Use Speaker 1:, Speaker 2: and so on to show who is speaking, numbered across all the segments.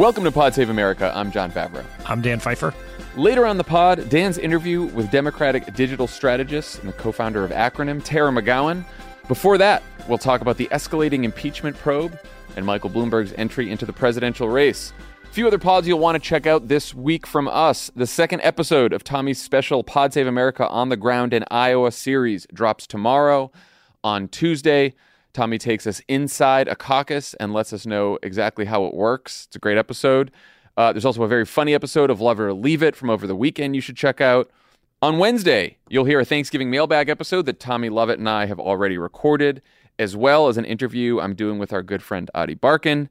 Speaker 1: Welcome to Pod Save America. I'm Jon Favreau.
Speaker 2: I'm Dan Pfeiffer.
Speaker 1: Later on the pod, Dan's interview with Democratic digital strategist and the co founder of Acronym, Tara McGowan. Before that, we'll talk about the escalating impeachment probe and Michael Bloomberg's entry into the presidential race. A few other pods you'll want to check out this week from us. The second episode of Tommy's special Pod Save America on the Ground in Iowa series drops tomorrow. On Tuesday, Tommy takes us inside a caucus and lets us know exactly how it works. It's a great episode. Uh, there's also a very funny episode of Love It or Leave It from over the weekend you should check out. On Wednesday, you'll hear a Thanksgiving mailbag episode that Tommy Lovett and I have already recorded, as well as an interview I'm doing with our good friend Ady Barkan.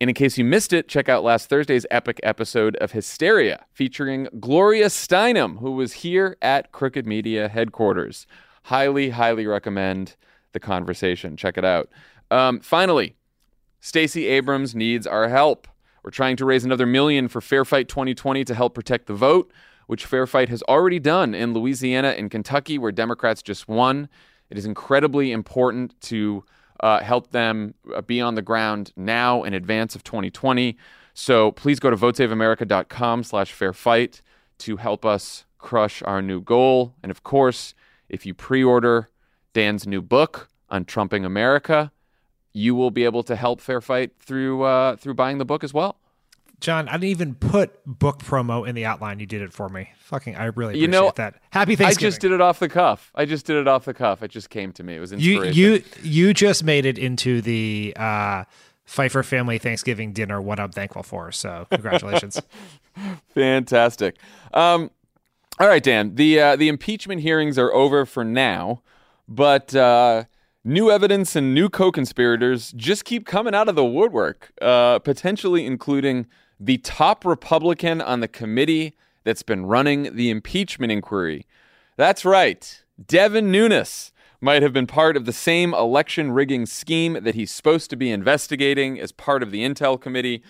Speaker 1: And in case you missed it, check out last Thursday's epic episode of Hysteria featuring Gloria Steinem, who was here at Crooked Media headquarters. Highly, highly recommend the conversation. Check it out. Um, finally, Stacey Abrams needs our help. We're trying to raise another million for Fair Fight 2020 to help protect the vote, which Fair Fight has already done in Louisiana and Kentucky, where Democrats just won. It is incredibly important to uh, help them uh, be on the ground now in advance of 2020. So please go to votesaveamerica.com slash fair fight to help us crush our new goal. And of course, if you pre-order Dan's new book Un-Trumping America, you will be able to help Fair Fight through uh, through buying the book as well.
Speaker 2: Jon, I didn't even put book promo in the outline. You did it for me. Fucking, I really appreciate
Speaker 1: You know,
Speaker 2: that. Happy Thanksgiving.
Speaker 1: I just did it off the cuff. I just did it off the cuff. It just came to me. It was
Speaker 2: you, you, you just made it into the uh, Pfeiffer family Thanksgiving dinner. What I'm thankful for. So, congratulations.
Speaker 1: Fantastic. Um, all right, Dan. The uh, the impeachment hearings are over for now, but uh, new evidence and new co-conspirators just keep coming out of the woodwork, uh, potentially including the top Republican on the committee that's been running the impeachment inquiry. That's right, Devin Nunes might have been part of the same election rigging scheme that he's supposed to be investigating as part of the Intel committee.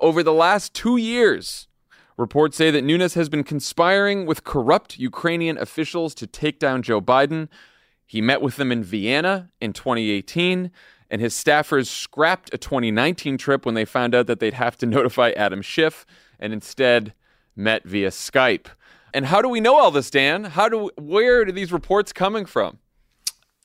Speaker 1: Over the last two years, reports say that Nunes has been conspiring with corrupt Ukrainian officials to take down Joe Biden. He met with them in Vienna in 2018, and his staffers scrapped a 2019 trip when they found out that they'd have to notify Adam Schiff and instead met via Skype. And how do we know all this, Dan? How do where are these reports coming from?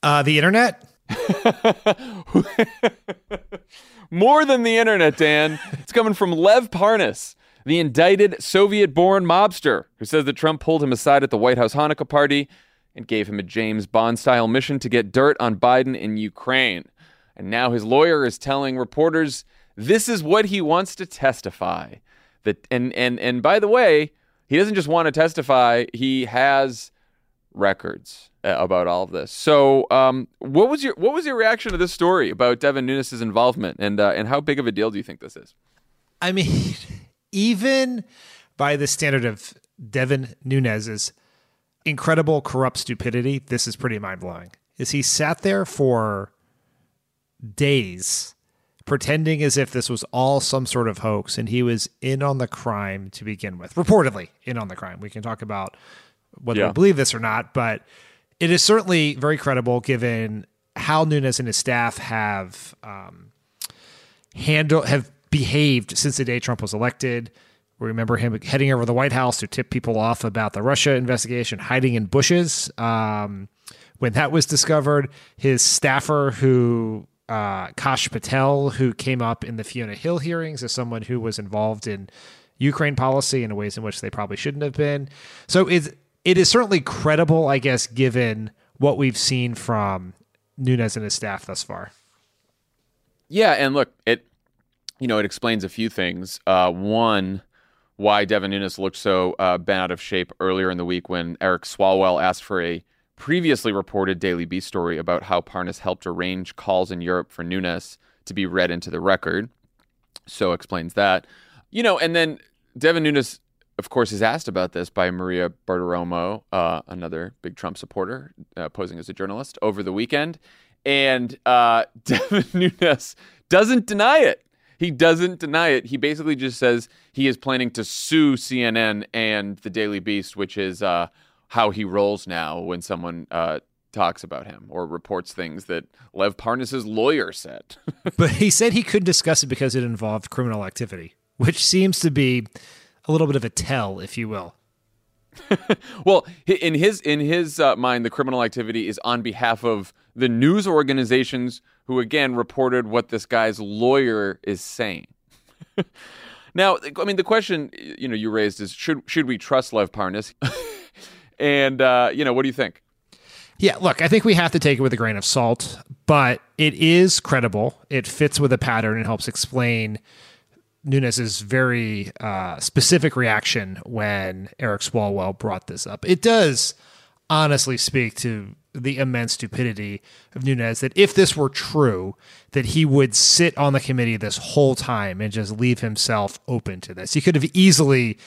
Speaker 2: uh, the internet.
Speaker 1: More than the internet, Dan. It's coming from Lev Parnas, the indicted Soviet born mobster who says that Trump pulled him aside at the White House Hanukkah party and gave him a James Bond style mission to get dirt on Biden in Ukraine. And now his lawyer is telling reporters this is what he wants to testify. That and and and by the way, he doesn't just want to testify, he has records uh, about all of this. So, um, what was your what was your reaction to this story about Devin Nunes' involvement, and uh, and how big of a deal do you think this is?
Speaker 2: I mean, even by the standard of Devin Nunes's incredible corrupt stupidity, this is pretty mind blowing. Is he sat there for days pretending as if this was all some sort of hoax and he was in on the crime to begin with, reportedly in on the crime. We can talk about whether
Speaker 1: Yeah.
Speaker 2: we believe this or not, but it is certainly very credible given how Nunes and his staff have um, handle have behaved since the day Trump was elected. We remember him heading over to the White House to tip people off about the Russia investigation, hiding in bushes. Um, when that was discovered, his staffer, who uh, Kash Patel, who came up in the Fiona Hill hearings as someone who was involved in Ukraine policy in ways in which they probably shouldn't have been. So it's it is certainly credible, I guess, given what we've seen from Nunes and his staff thus far.
Speaker 1: Yeah, and look, it you know it explains a few things. Uh, one, why Devin Nunes looked so uh, bent out of shape earlier in the week when Eric Swalwell asked for a previously reported Daily Beast story about how Parnas helped arrange calls in Europe for Nunes to be read into the record. So explains that. You know, and then Devin Nunes, of course, is asked about this by Maria Bartiromo, uh, another big Trump supporter, uh, posing as a journalist over the weekend. And uh, Devin Nunes doesn't deny it. He doesn't deny it. He basically just says he is planning to sue CNN and the Daily Beast, which is uh, how he rolls now when someone uh, talks about him or reports things that Lev Parnas's lawyer said.
Speaker 2: but he said he couldn't discuss it because it involved criminal activity, which seems to be a little bit of a tell, if you will.
Speaker 1: well, in his in his uh, mind, the criminal activity is on behalf of the news organizations who, again, reported what this guy's lawyer is saying. now, I mean, the question you know you raised is should should we trust Lev Parnas? And uh, you know, what do you think?
Speaker 2: Yeah, look, I think we have to take it with a grain of salt, but it is credible. It fits with a pattern and helps explain Nunes's very uh, specific reaction when Eric Swalwell brought this up. It does honestly speak to the immense stupidity of Nunes that if this were true, that he would sit on the committee this whole time and just leave himself open to this. He could have easily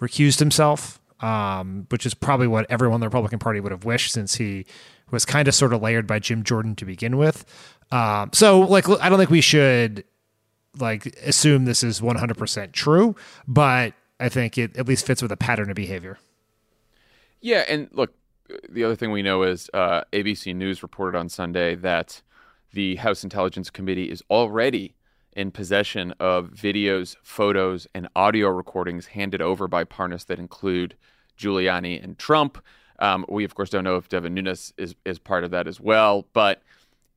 Speaker 2: recused himself um, which is probably what everyone in the Republican Party would have wished since he was kind of sort of layered by Jim Jordan to begin with. Um, so, like, I don't think we should like assume this is 100% true, but I think it at least fits with a pattern of behavior.
Speaker 1: Yeah, and look, the other thing we know is uh, ABC News reported on Sunday that the House Intelligence Committee is already in possession of videos, photos, and audio recordings handed over by Parnas that include Giuliani and Trump. Um, we, of course, don't know if Devin Nunes is, is part of that as well, but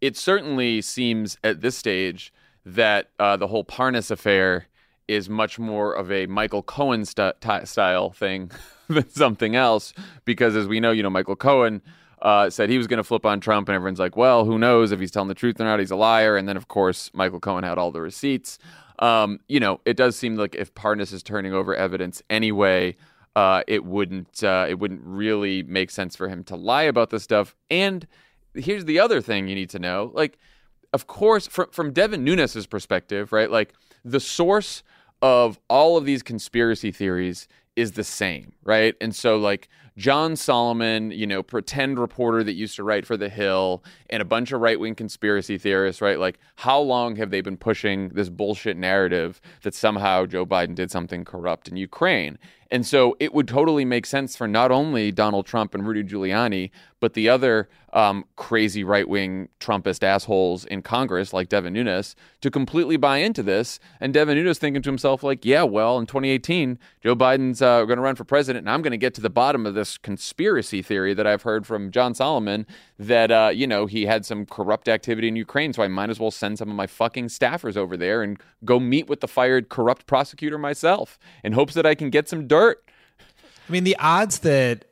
Speaker 1: it certainly seems at this stage that uh, the whole Parnas affair is much more of a Michael Cohen st- style thing than something else, because as we know, you know, Michael Cohen uh, said he was going to flip on Trump, and everyone's like, well, who knows if he's telling the truth or not? He's a liar. And then, of course, Michael Cohen had all the receipts. Um, you know, it does seem like if Parnas is turning over evidence anyway, uh, it wouldn't uh, it wouldn't really make sense for him to lie about this stuff. And here's the other thing you need to know: like, of course, from from Devin Nunes's perspective, right? Like the source of all of these conspiracy theories is the same, right? And so like John Solomon, you know, pretend reporter that used to write for The Hill, and a bunch of right wing conspiracy theorists, right? Like, how long have they been pushing this bullshit narrative that somehow Joe Biden did something corrupt in Ukraine? And so it would totally make sense for not only Donald Trump and Rudy Giuliani, but the other um, crazy right wing Trumpist assholes in Congress, like Devin Nunes, to completely buy into this. And Devin Nunes thinking to himself, like, yeah, well, in 2018, Joe Biden's uh, going to run for president, and I'm going to get to the bottom of this conspiracy theory that I've heard from John Solomon that, uh, you know, he had some corrupt activity in Ukraine. So I might as well send some of my fucking staffers over there and go meet with the fired corrupt prosecutor myself in hopes that I can get some dirt.
Speaker 2: I mean, the odds that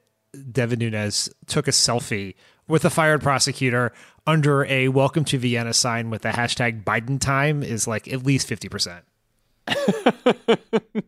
Speaker 2: Devin Nunes took a selfie with a fired prosecutor under a welcome to Vienna sign with the hashtag Biden time is like at least 50%.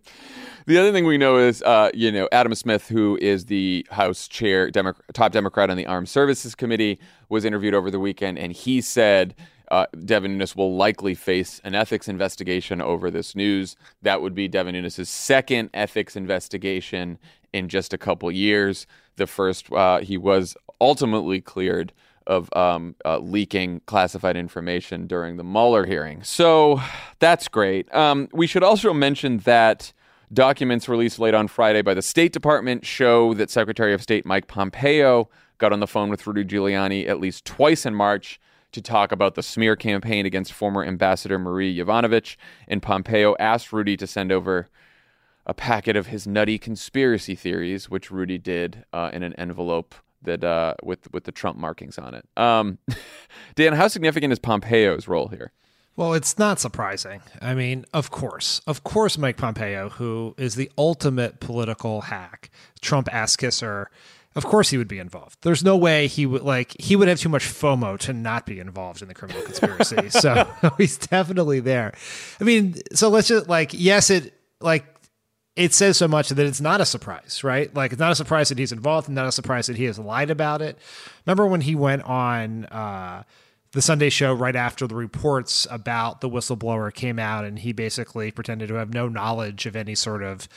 Speaker 1: the other thing we know is, uh, you know, Adam Smith, who is the House chair, Demo- top Democrat on the Armed Services Committee, was interviewed over the weekend, and he said uh, Devin Nunes will likely face an ethics investigation over this news. That would be Devin Nunes' second ethics investigation in just a couple years. The first, uh, he was ultimately cleared of um, uh, leaking classified information during the Mueller hearing. So that's great. Um, we should also mention that documents released late on Friday by the State Department show that Secretary of State Mike Pompeo got on the phone with Rudy Giuliani at least twice in March to talk about the smear campaign against former Ambassador Marie Yovanovitch. And Pompeo asked Rudy to send over a packet of his nutty conspiracy theories, which Rudy did uh, in an envelope that uh, with with the Trump markings on it. Um, Dan, how significant is Pompeo's role here?
Speaker 2: Well, it's not surprising. I mean, of course, of course, Mike Pompeo, who is the ultimate political hack, Trump ass kisser, of course he would be involved. There's no way he would like he would have too much FOMO to not be involved in the criminal conspiracy. so he's definitely there. I mean, so let's just like yes, it like it says so much that it's not a surprise, right? Like it's not a surprise that he's involved, and not a surprise that he has lied about it. Remember when he went on uh, the Sunday show right after the reports about the whistleblower came out, and he basically pretended to have no knowledge of any sort of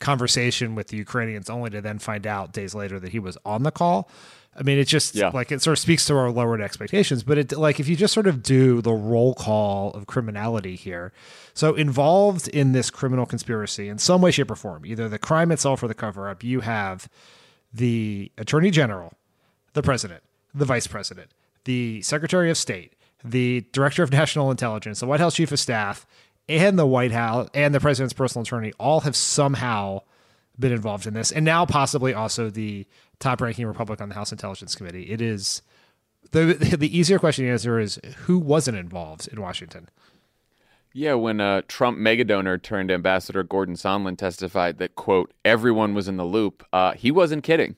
Speaker 2: conversation with the Ukrainians, only to then find out days later that he was on the call. I mean, it just
Speaker 1: Yeah.
Speaker 2: like it sort of speaks to our lowered expectations. But it like if you just sort of do the roll call of criminality here, so involved in this criminal conspiracy in some way, shape, or form, either the crime itself or the cover up, you have the attorney general, the president, the vice president, the secretary of state, the director of national intelligence, the White House chief of staff, and the White House and the president's personal attorney all have somehow been involved in this, and now possibly also the top-ranking Republican on the House Intelligence Committee. It is the the easier question to answer is who wasn't involved in Washington.
Speaker 1: Yeah, when uh, Trump megadonor turned Ambassador Gordon Sondland testified that, quote, everyone was in the loop, uh, he wasn't kidding.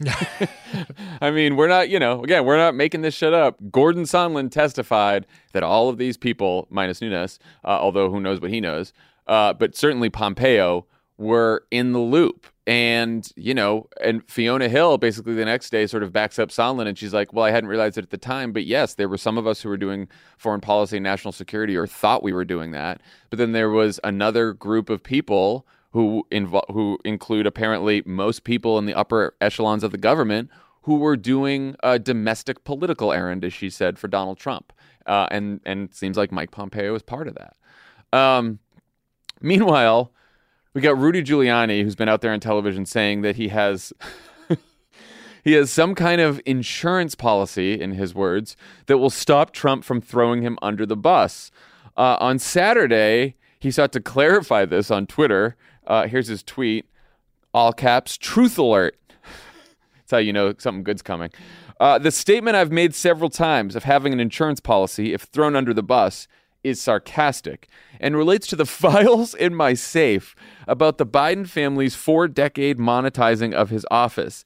Speaker 1: I mean, we're not, you know, again, we're not making this shit up. Gordon Sondland testified that all of these people, minus Nunes, uh, although who knows what he knows, uh, but certainly Pompeo, were in the loop. And, you know, and Fiona Hill basically the next day sort of backs up Sondland and she's like, well, I hadn't realized it at the time. But yes, there were some of us who were doing foreign policy and national security or thought we were doing that. But then there was another group of people who invo- who include apparently most people in the upper echelons of the government who were doing a domestic political errand, as she said, for Donald Trump. Uh, and, and it seems like Mike Pompeo was part of that. Um, meanwhile, we got Rudy Giuliani, who's been out there on television saying that he has he has some kind of insurance policy, in his words, that will stop Trump from throwing him under the bus. Uh, on Saturday, he sought to clarify this on Twitter. Uh, here's his tweet: all caps, truth alert. That's how you know something good's coming. Uh, the statement I've made several times of having an insurance policy, if thrown under the bus, is sarcastic and relates to the files in my safe about the Biden family's four decade monetizing of his office.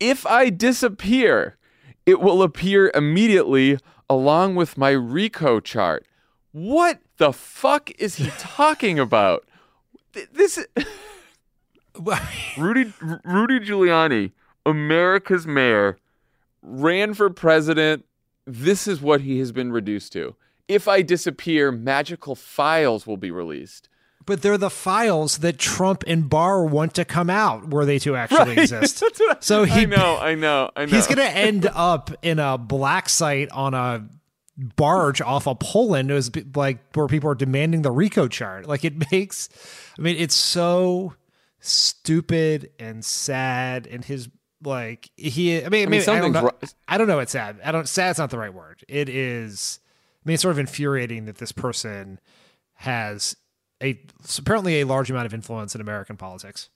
Speaker 1: If I disappear, it will appear immediately along with my RICO chart. What the fuck is he talking about? Th- This Rudy Rudy Giuliani, America's mayor, ran for president. This is what he has been reduced to. If I disappear, magical files will be released.
Speaker 2: But they're the files that Trump and Barr want to come out, were they to actually exist.
Speaker 1: I-
Speaker 2: So he
Speaker 1: I know, I know, I know.
Speaker 2: he's going to end up in a black site on a barge off of Poland It was like where people are demanding the RICO chart. Like it makes, I mean, it's so stupid and sad. And his like he, I mean, I, mean, I, don't
Speaker 1: something's
Speaker 2: know,
Speaker 1: wrong.
Speaker 2: I don't know. It's sad. I don't. Sad's not the right word. It is. I mean, it's sort of infuriating that this person has a apparently a large amount of influence in American politics.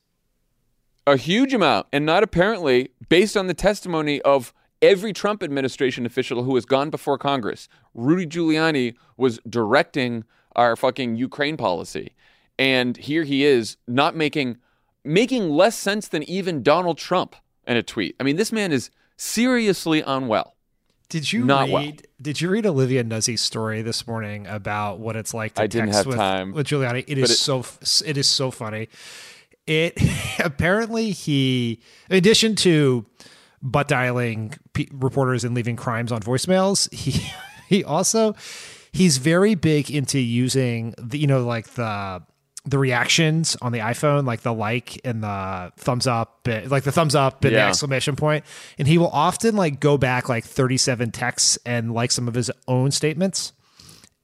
Speaker 1: a huge amount, and not apparently based on the testimony of every Trump administration official who has gone before Congress. Rudy Giuliani was directing our fucking Ukraine policy, and here he is not making making less sense than even Donald Trump in a tweet. I mean, this man is seriously unwell.
Speaker 2: Did you
Speaker 1: Not
Speaker 2: read?
Speaker 1: well.
Speaker 2: Did you read Olivia Nuzzi's story this morning about what it's like to
Speaker 1: I didn't
Speaker 2: text
Speaker 1: have
Speaker 2: with,
Speaker 1: time.
Speaker 2: with Giuliani? It is
Speaker 1: it-
Speaker 2: so it is so funny. It apparently he, in addition to butt dialing pe reporters and leaving crimes on voicemails, he he also he's very big into using the you know like the the reactions on the iPhone, like the like and the thumbs up, like the thumbs up and the
Speaker 1: Yeah.
Speaker 2: exclamation point, and he will often like go back like 37 texts and like some of his own statements.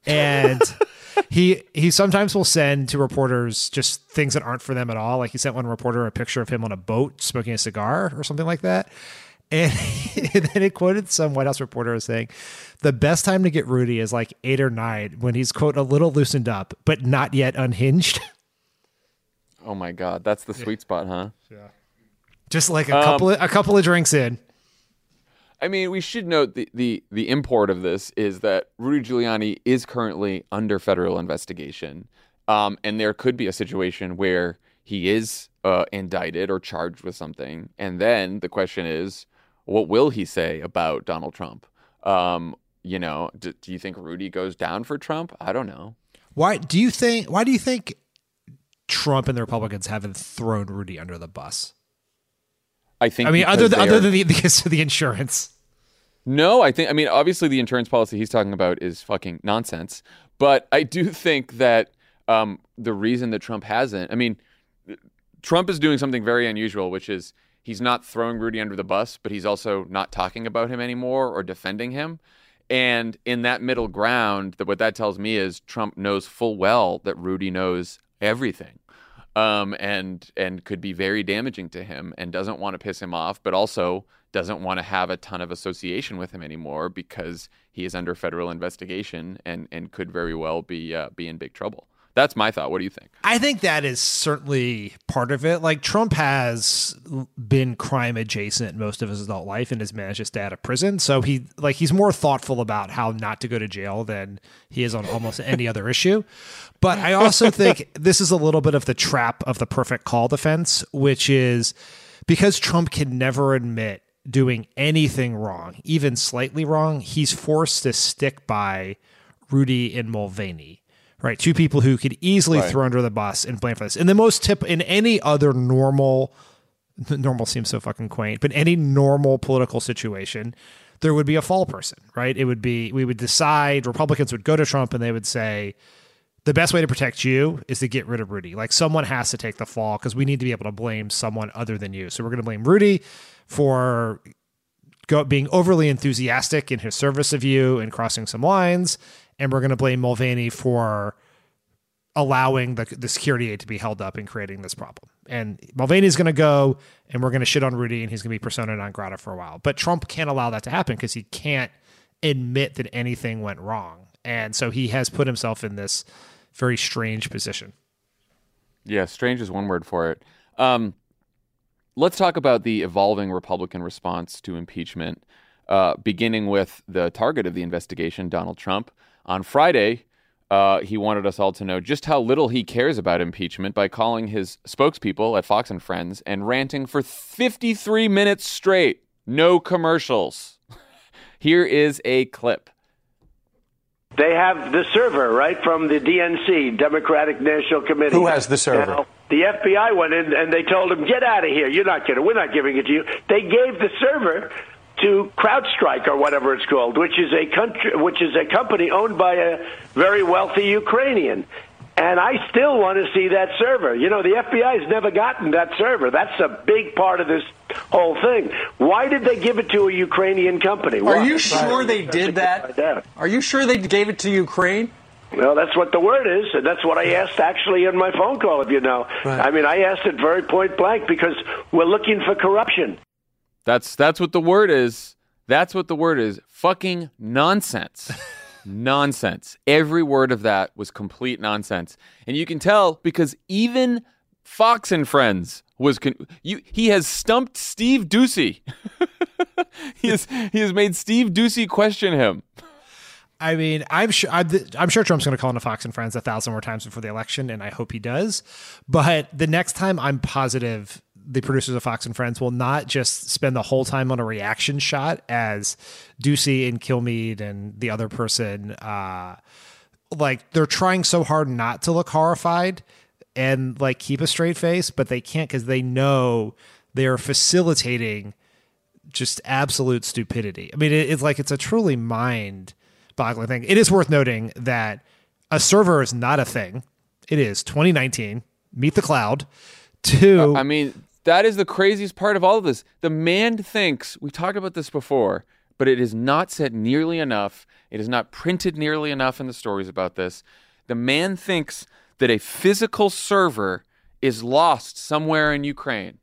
Speaker 2: And he he sometimes will send to reporters just things that aren't for them at all. Like he sent one reporter a picture of him on a boat smoking a cigar or something like that. And, and then it quoted some White House reporter as saying, "The best time to get Rudy is like eight or nine when he's quote a little loosened up, but not yet unhinged."
Speaker 1: Oh my God, that's the sweet spot, huh? Yeah.
Speaker 2: Just like a couple of, a couple of drinks in.
Speaker 1: I mean, we should note the, the, the import of this is that Rudy Giuliani is currently under federal investigation. Um, and there could be a situation where he is uh, indicted or charged with something. And then the question is, what will he say about Donald Trump? Um, you know, do, do you think Rudy goes down for Trump? I don't know.
Speaker 2: Why do you think? Why do you think Trump and the Republicans haven't thrown Rudy under the bus?
Speaker 1: I think.
Speaker 2: I mean, other than other than the, the the insurance.
Speaker 1: No, I think I mean obviously the insurance policy he's talking about is fucking nonsense. But I do think that um, the reason that Trump hasn't, I mean, Trump is doing something very unusual, which is he's not throwing Rudy under the bus, but he's also not talking about him anymore or defending him. And in that middle ground, that what that tells me is Trump knows full well that Rudy knows everything, um, and and could be very damaging to him, and doesn't want to piss him off, but also doesn't want to have a ton of association with him anymore because he is under federal investigation and and could very well be uh, be in big trouble. That's my thought. What do you think?
Speaker 2: I think that is certainly part of it. Like Trump has been crime adjacent most of his adult life and has managed to stay out of prison. So he like he's more thoughtful about how not to go to jail than he is on almost any other issue. But I also think this is a little bit of the trap of the perfect call defense, which is because Trump can never admit doing anything wrong, even slightly wrong, he's forced to stick by Rudy and Mulvaney right? Two people who could easily right. throw under the bus and blame for this. In the most tip in any other normal normal seems so fucking quaint, but any normal political situation, there would be a fall person, right? It would be we would decide Republicans would go to Trump and they would say the best way to protect you is to get rid of Rudy. Like someone has to take the fall because we need to be able to blame someone other than you. So we're going to blame Rudy for go, being overly enthusiastic in his service of you and crossing some lines and we're going to blame Mulvaney for allowing the, the security aid to be held up and creating this problem. And Mulvaney's going to go, and we're going to shit on Rudy, and he's going to be persona non grata for a while. But Trump can't allow that to happen because he can't admit that anything went wrong. And so he has put himself in this very strange position.
Speaker 1: Yeah, strange is one word for it. Um, let's talk about the evolving Republican response to impeachment, uh, beginning with the target of the investigation, Donald Trump. On Friday, uh, he wanted us all to know just how little he cares about impeachment by calling his spokespeople at Fox and Friends and ranting for 53 minutes straight. No commercials. Here is a clip.
Speaker 3: They have the server, right, from the DNC, Democratic National Committee.
Speaker 4: Who has the server? Now,
Speaker 3: the FBI went in and they told him, get out of here. You're not getting We're not giving it to you. They gave the server to CrowdStrike or whatever it's called, which is a country, which is a company owned by a very wealthy Ukrainian. And I still want to see that server. You know, the FBI has never gotten that server. That's a big part of this whole thing. Why did they give it to a Ukrainian company?
Speaker 4: Are you sure they did that? Are you sure they gave it to Ukraine?
Speaker 3: Well, that's what the word is, and that's what I asked actually in my phone call, if you know. Right. I mean, I asked it very point blank because we're looking for corruption.
Speaker 1: That's that's what the word is. That's what the word is. Fucking nonsense. nonsense. Every word of that was complete nonsense. And you can tell because even Fox and Friends was con- you he has stumped Steve Doocy. he has he has made Steve Doocy question him.
Speaker 2: I mean, I'm sure I'm sure Trump's going to call into Fox and Friends a thousand more times before the election, and I hope he does. But the next time, I'm positive the producers of Fox and Friends will not just spend the whole time on a reaction shot as Doocy and Kilmeade and the other person, uh, like they're trying so hard not to look horrified and like keep a straight face, but they can't because they know they're facilitating just absolute stupidity. I mean, it, it's like it's a truly mind boggling thing. It is worth noting that a server is not a thing. It is 2019. Meet the cloud. Two.
Speaker 1: I mean, that is the craziest part of all of this. The man thinks, we talked about this before, but it is not said nearly enough. It is not printed nearly enough in the stories about this. The man thinks that a physical server is lost somewhere in Ukraine.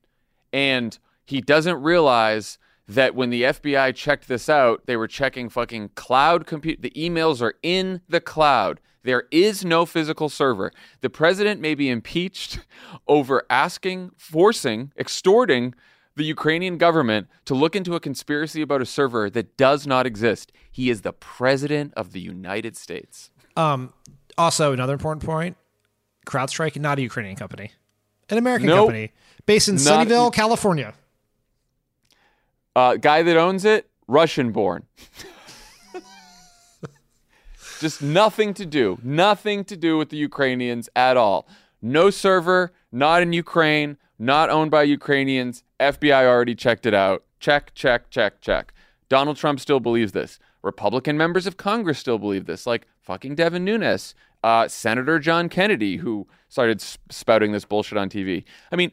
Speaker 1: And he doesn't realize that when the FBI checked this out, they were checking fucking cloud compute. The emails are in the cloud. There is no physical server. The president may be impeached over asking, forcing, extorting the Ukrainian government to look into a conspiracy about a server that does not exist. He is the president of the United States.
Speaker 2: Um, also, another important point CrowdStrike, not a Ukrainian company, an American nope. company based in Sunnyvale, California.
Speaker 1: Uh, guy that owns it, Russian born. Just nothing to do. Nothing to do with the Ukrainians at all. No server, not in Ukraine, not owned by Ukrainians. FBI already checked it out. Check, check, check, check. Donald Trump still believes this. Republican members of Congress still believe this, like fucking Devin Nunes, uh, Senator John Kennedy, who started spouting this bullshit on TV. I mean,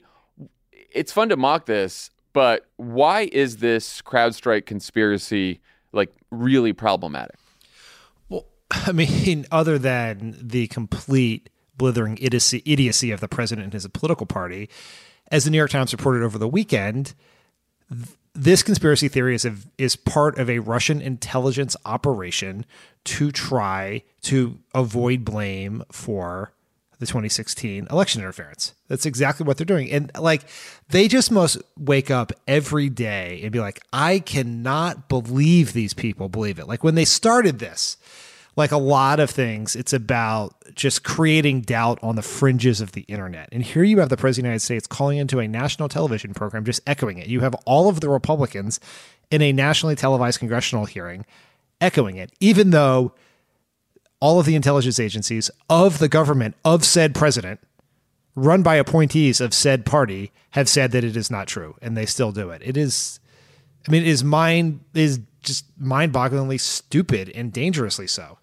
Speaker 1: it's fun to mock this, but why is this CrowdStrike conspiracy like really problematic?
Speaker 2: I mean, other than the complete blithering idiocy, idiocy of the president and his political party, as the New York Times reported over the weekend, th- this conspiracy theory is a, is part of a Russian intelligence operation to try to avoid blame for the 2016 election interference. That's exactly what they're doing. And like they just must wake up every day and be like, I cannot believe these people believe it. Like when they started this, like a lot of things, it's about just creating doubt on the fringes of the internet. And here you have the President of the United States calling into a national television program, just echoing it. You have all of the Republicans in a nationally televised congressional hearing echoing it, even though all of the intelligence agencies of the government of said president, run by appointees of said party, have said that it is not true, and they still do it. It is, I mean, it is mind is just mind-bogglingly stupid and dangerously so.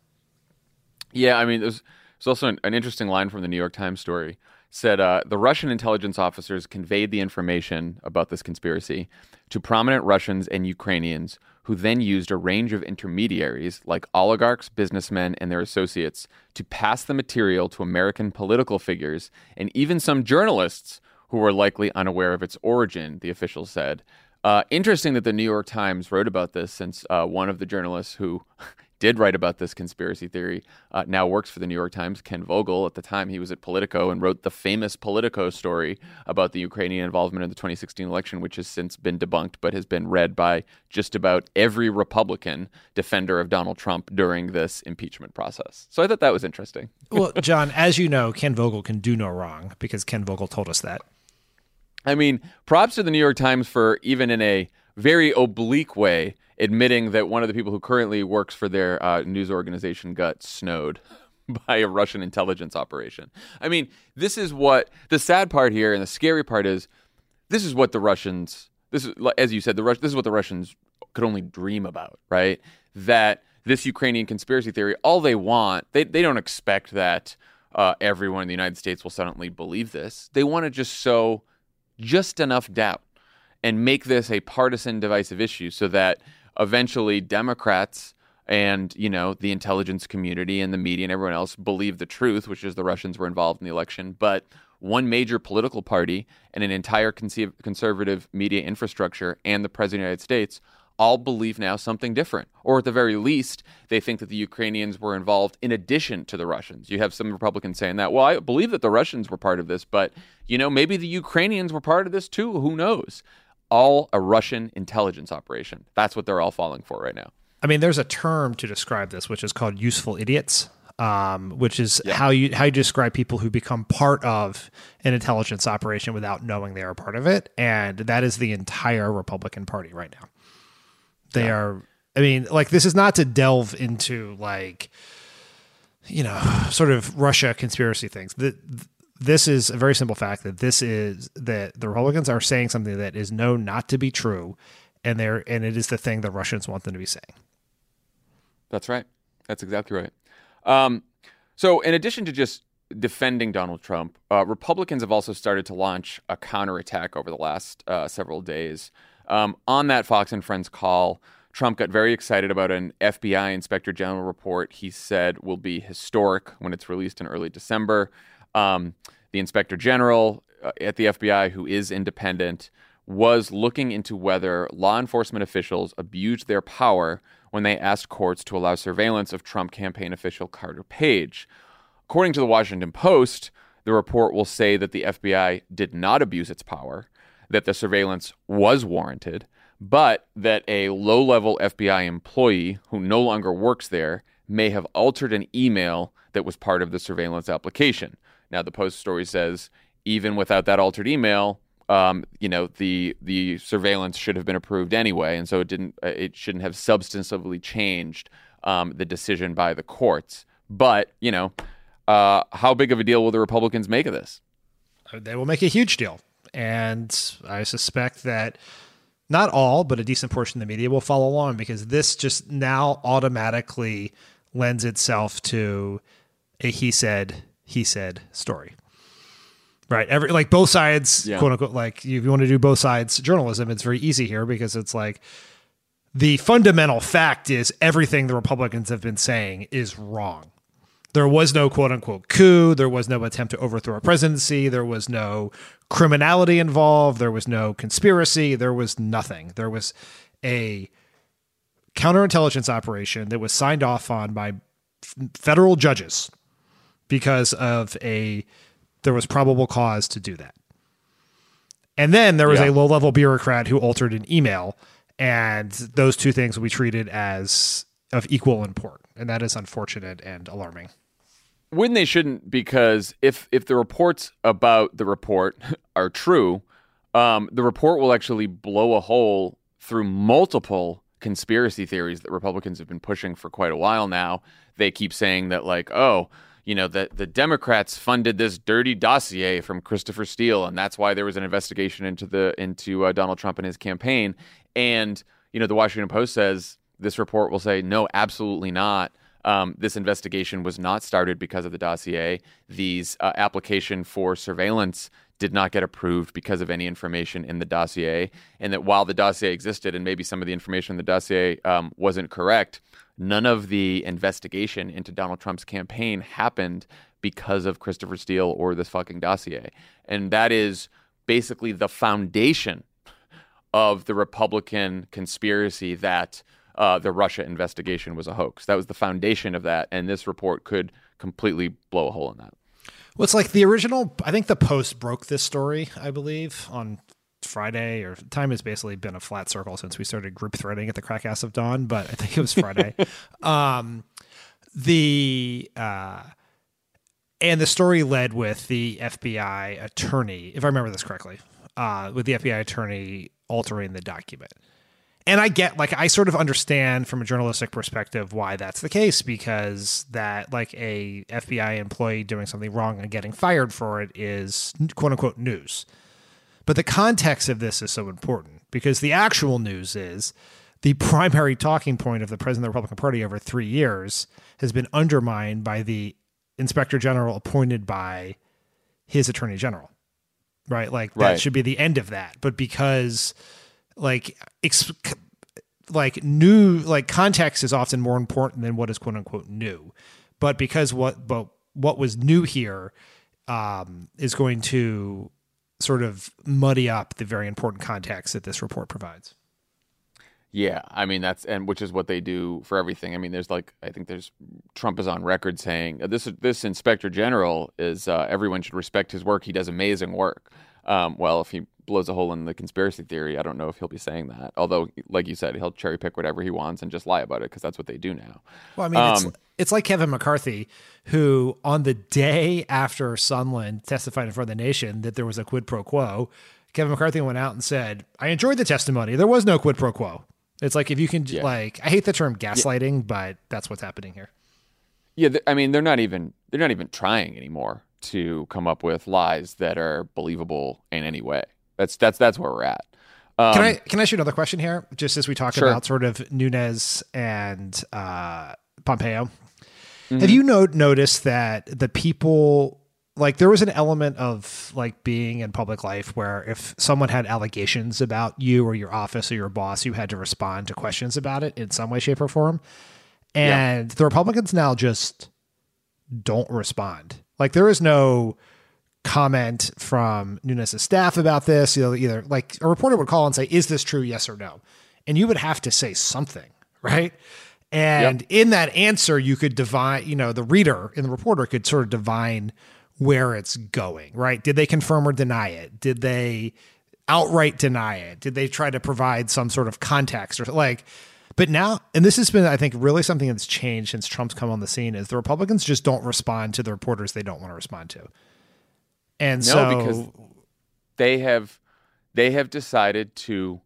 Speaker 1: Yeah, I mean, there's, also an, an interesting line from the New York Times story said uh, the Russian intelligence officers conveyed the information about this conspiracy to prominent Russians and Ukrainians, who then used a range of intermediaries like oligarchs, businessmen, and their associates to pass the material to American political figures and even some journalists who were likely unaware of its origin, the officials said. Uh, interesting that the New York Times wrote about this since uh, one of the journalists who did write about this conspiracy theory, uh, now works for the New York Times. Ken Vogel, at the time, he was at Politico and wrote the famous Politico story about the Ukrainian involvement in the 2016 election, which has since been debunked but has been read by just about every Republican defender of Donald Trump during this impeachment process. So I thought that was interesting.
Speaker 2: well, Jon, as you know, Ken Vogel can do no wrong because Ken Vogel told us that.
Speaker 1: I mean, props to the New York Times for even in a very oblique way admitting that one of the people who currently works for their uh, news organization got snowed by a Russian intelligence operation. I mean, this is what the sad part here and the scary part is this is what the Russians this is as you said the Rus- this is what the Russians could only dream about, right? That this Ukrainian conspiracy theory, all they want, they, they don't expect that uh, everyone in the United States will suddenly believe this. They want to just sow just enough doubt and make this a partisan divisive issue so that eventually Democrats and you know the intelligence community and the media and everyone else believe the truth, which is the Russians were involved in the election. But one major political party and an entire conservative media infrastructure and the president of the United States all believe now something different. Or at the very least, they think that the Ukrainians were involved in addition to the Russians. You have some Republicans saying that, well, I believe that the Russians were part of this, but, you know, maybe the Ukrainians were part of this too. Who knows? All a Russian intelligence operation. That's what they're all falling for right now.
Speaker 2: I mean, there's a term to describe this, which is called useful idiots. Um, which is yeah. how you how you describe people who become part of an intelligence operation without knowing they are part of it, and that is the entire Republican Party right now. They yeah. are. I mean, like this is not to delve into like you know sort of Russia conspiracy things. The, this is a very simple fact that this is that the Republicans are saying something that is known not to be true, and they're and it is the thing the Russians want them to be saying.
Speaker 1: That's right. That's exactly right. Um, so, in addition to just defending Donald Trump, uh, Republicans have also started to launch a counterattack over the last uh, several days. Um, on that Fox and Friends call, Trump got very excited about an FBI Inspector General report he said will be historic when it's released in early December. Um, the inspector general uh, at the FBI, who is independent, was looking into whether law enforcement officials abused their power when they asked courts to allow surveillance of Trump campaign official Carter Page. According to the Washington Post, the report will say that the FBI did not abuse its power, that the surveillance was warranted, but that a low level FBI employee who no longer works there may have altered an email that was part of the surveillance application. Now, the Post story says even without that altered email, um, you know the the surveillance should have been approved anyway, and so it didn't. Uh, it shouldn't have substantively changed um, the decision by the courts. But you know, uh, how big of a deal will the Republicans make of this?
Speaker 2: Uh, they will make a huge deal, and I suspect that not all, but a decent portion of the media will follow along because this just now automatically lends itself to a he said he said story. Right. Every like both sides,
Speaker 1: Yeah.
Speaker 2: quote unquote, like if you want to do both sides journalism, it's very easy here because it's like the fundamental fact is everything the Republicans have been saying is wrong. There was no quote unquote coup. There was no attempt to overthrow a presidency. There was no criminality involved. There was no conspiracy. There was nothing. There was a counterintelligence operation that was signed off on by f- federal judges because of a there was probable cause to do that. And then there was
Speaker 1: Yeah.
Speaker 2: a low level bureaucrat who altered an email, and those two things will be treated as of equal import. And that is unfortunate and alarming.
Speaker 1: when they shouldn't because if if the reports about the report are true um, the report will actually blow a hole through multiple conspiracy theories that republicans have been pushing for quite a while now they keep saying that like oh you know that the democrats funded this dirty dossier from christopher steele and that's why there was an investigation into the into uh, donald trump and his campaign. And you know the washington post says this report will say no absolutely not. Um, this investigation was not started because of the dossier. These uh, application for surveillance did not get approved because of any information in the dossier, and that while the dossier existed and maybe some of the information in the dossier um, wasn't correct, none of the investigation into Donald Trump's campaign happened because of Christopher Steele or this fucking dossier, and that is basically the foundation of the Republican conspiracy that uh, the Russia investigation was a hoax. That was the foundation of that, and this report could completely blow a hole in that.
Speaker 2: Well, it's like the original. I think the Post broke this story, I believe, on Friday, or time has basically been a flat circle since we started group threading at the crack ass of dawn, but I think it was Friday. um, the uh, and the story led with the FBI attorney, if I remember this correctly, uh, with the FBI attorney altering the document. And I get like I sort of understand from a journalistic perspective why that's the case because that like a FBI employee doing something wrong and getting fired for it is quote unquote news. But the context of this is so important because the actual news is the primary talking point of the president of the Republican Party over three years has been undermined by the inspector general appointed by his attorney general. Right? Like that
Speaker 1: Right.
Speaker 2: should be the end of that. But because like like new like context is often more important than what is quote unquote new but because what but what was new here um, is going to sort of muddy up the very important context that this report provides
Speaker 1: Yeah, I mean that's and which is what they do for everything. I mean, there's like I think there's Trump is on record saying uh, this this inspector general is uh, everyone should respect his work. He does amazing work. Um, well, if he blows a hole in the conspiracy theory, I don't know if he'll be saying that. Although, like you said, he'll cherry pick whatever he wants and just lie about it because that's what they do now.
Speaker 2: Well, I mean,
Speaker 1: Um,
Speaker 2: it's, it's like Kevin McCarthy, who on the day after Sondland testified in front of the nation that there was a quid pro quo, Kevin McCarthy went out and said, I enjoyed the testimony. There was no quid pro quo. It's like if you can,
Speaker 1: Yeah.
Speaker 2: like, I hate the term gaslighting, but that's what's happening here.
Speaker 1: Yeah, th- I mean they're not even they're not even trying anymore to come up with lies that are believable in any way. That's that's that's where we're at. Um,
Speaker 2: Can I can I ask you another question here? Just as we talk
Speaker 1: Sure.
Speaker 2: about sort of Nunes and uh, Pompeo,
Speaker 1: Mm-hmm.
Speaker 2: have you no- noticed that the people like there was an element of like being in public life where if someone had allegations about you or your office or your boss, you had to respond to questions about it in some way, shape, or form. And the Republicans now just don't respond. Like there is no comment from Nunes' staff about this. You know, either like a reporter would call and say, "Is this true? Yes or no?" And you would have to say something, right? And in that answer, you could divine. You know, the reader and the reporter could sort of divine where it's going, right? Did they confirm or deny it? Did they outright deny it? Did they try to provide some sort of context or like? But now, and this has been, I think, really something that's changed since Trump's come on the scene is the Republicans just don't respond to the reporters they don't want to respond to. And
Speaker 1: No,
Speaker 2: so,
Speaker 1: because they have they have decided to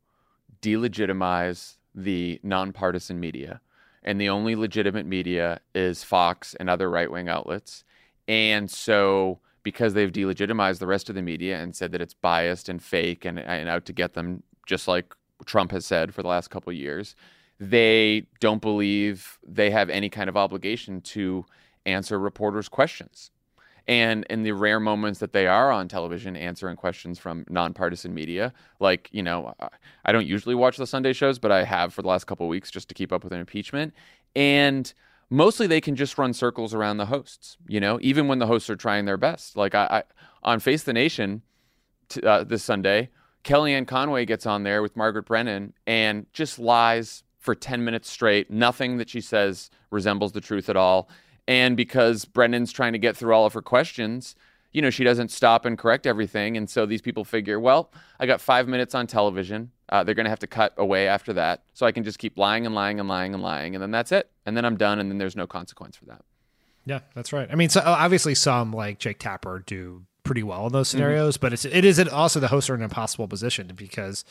Speaker 1: delegitimize the nonpartisan media, and the only legitimate media is Fox and other right wing outlets. And so, because they've delegitimized the rest of the media and said that it's biased and fake and, and out to get them, just like Trump has said for the last couple of years, they don't believe they have any kind of obligation to answer reporters' questions. And in the rare moments that they are on television answering questions from nonpartisan media like you know i don't usually watch the sunday shows but i have for the last couple of weeks just to keep up with an impeachment. And mostly they can just run circles around the hosts you know even when the hosts are trying their best. Like i, I on face the nation t- uh, this sunday kellyanne conway gets on there with margaret brennan and just lies for 10 minutes straight. Nothing that she says resembles the truth at all and because Brennan's trying to get through all of her questions, you know, she doesn't stop and correct everything. And so these people figure, well, I got five minutes on television. Uh, they're going to have to cut away after that. So I can just keep lying and lying and lying and lying. And then that's it. And then I'm done. And then there's no consequence for that.
Speaker 2: Yeah, that's right. I mean, so obviously some like Jake Tapper do pretty well in those mm-hmm. scenarios, mm-hmm. but it's, it is also the hosts are in an impossible position because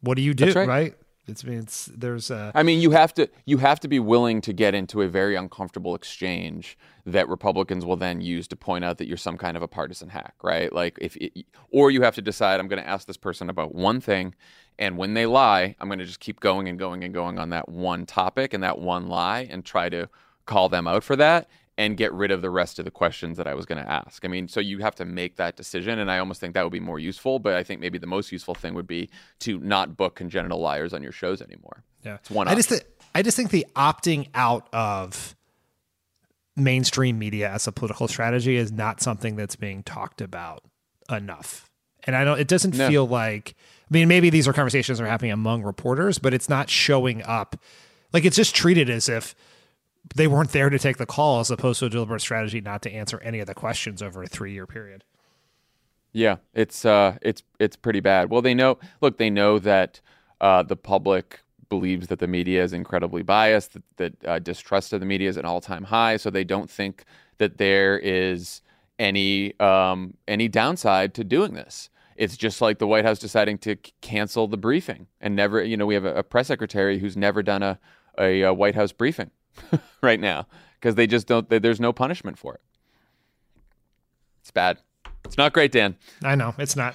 Speaker 2: what do you do, right. right? It's, it's there's a.
Speaker 1: I mean, you have to you have to be willing to get into a very uncomfortable exchange that Republicans will then use to point out that you're some kind of a partisan hack, right? Like if it, or you have to decide I'm going to ask this person about one thing, and when they lie, I'm going to just keep going and going and going on that one topic and that one lie and try to call them out for that and get rid of the rest of the questions that I was going to ask. I mean, so you have to make that decision, and I almost think that would be more useful. But I think maybe the most useful thing would be to not book congenital liars on your shows anymore.
Speaker 2: Yeah, it's one. I just th- I just think the opting out of mainstream media as a political strategy is not something that's being talked about enough. And I don't. It doesn't no. feel like. I mean, maybe these are conversations that are happening among reporters, but it's not showing up. Like it's just treated as if they weren't there to take the call as opposed to a deliberate strategy not to answer any of the questions over a three year period.
Speaker 1: Yeah, it's uh, it's it's pretty bad. Well, they know. Look, they know that uh, the public believes that the media is incredibly biased, that, that uh, distrust of the media is at an all time high. So they don't think that there is any um, any downside to doing this. It's just like the White House deciding to c- cancel the briefing and never. You know, we have a, a press secretary who's never done a, a, a White House briefing. right now because they just don't. They, there's no punishment for it. It's bad. It's not great, Dan.
Speaker 2: I know it's not.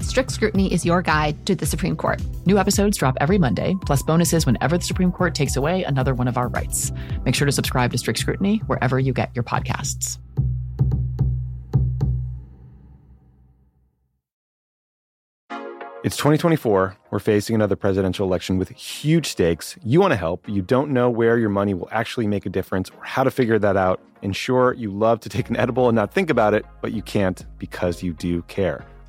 Speaker 5: Strict Scrutiny is your guide to the Supreme Court.
Speaker 6: New episodes drop every Monday, plus bonuses whenever the Supreme Court takes away another one of our rights. Make sure to subscribe to Strict Scrutiny wherever you get your podcasts.
Speaker 7: It's 2024. We're facing another presidential election with huge stakes. You want to help. You don't know where your money will actually make a difference or how to figure that out. And sure, you love to take an edible and not think about it, but you can't because you do care.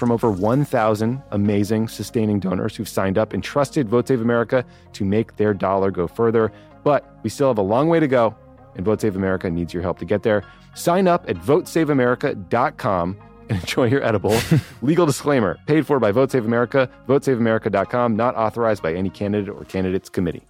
Speaker 7: from over 1,000 amazing sustaining donors who've signed up and trusted Vote Save America to make their dollar go further. But we still have a long way to go, and Vote Save America needs your help to get there. Sign up at votesaveamerica.com and enjoy your edible. Legal disclaimer paid for by Vote Save America, votesaveamerica.com, not authorized by any candidate or candidates committee.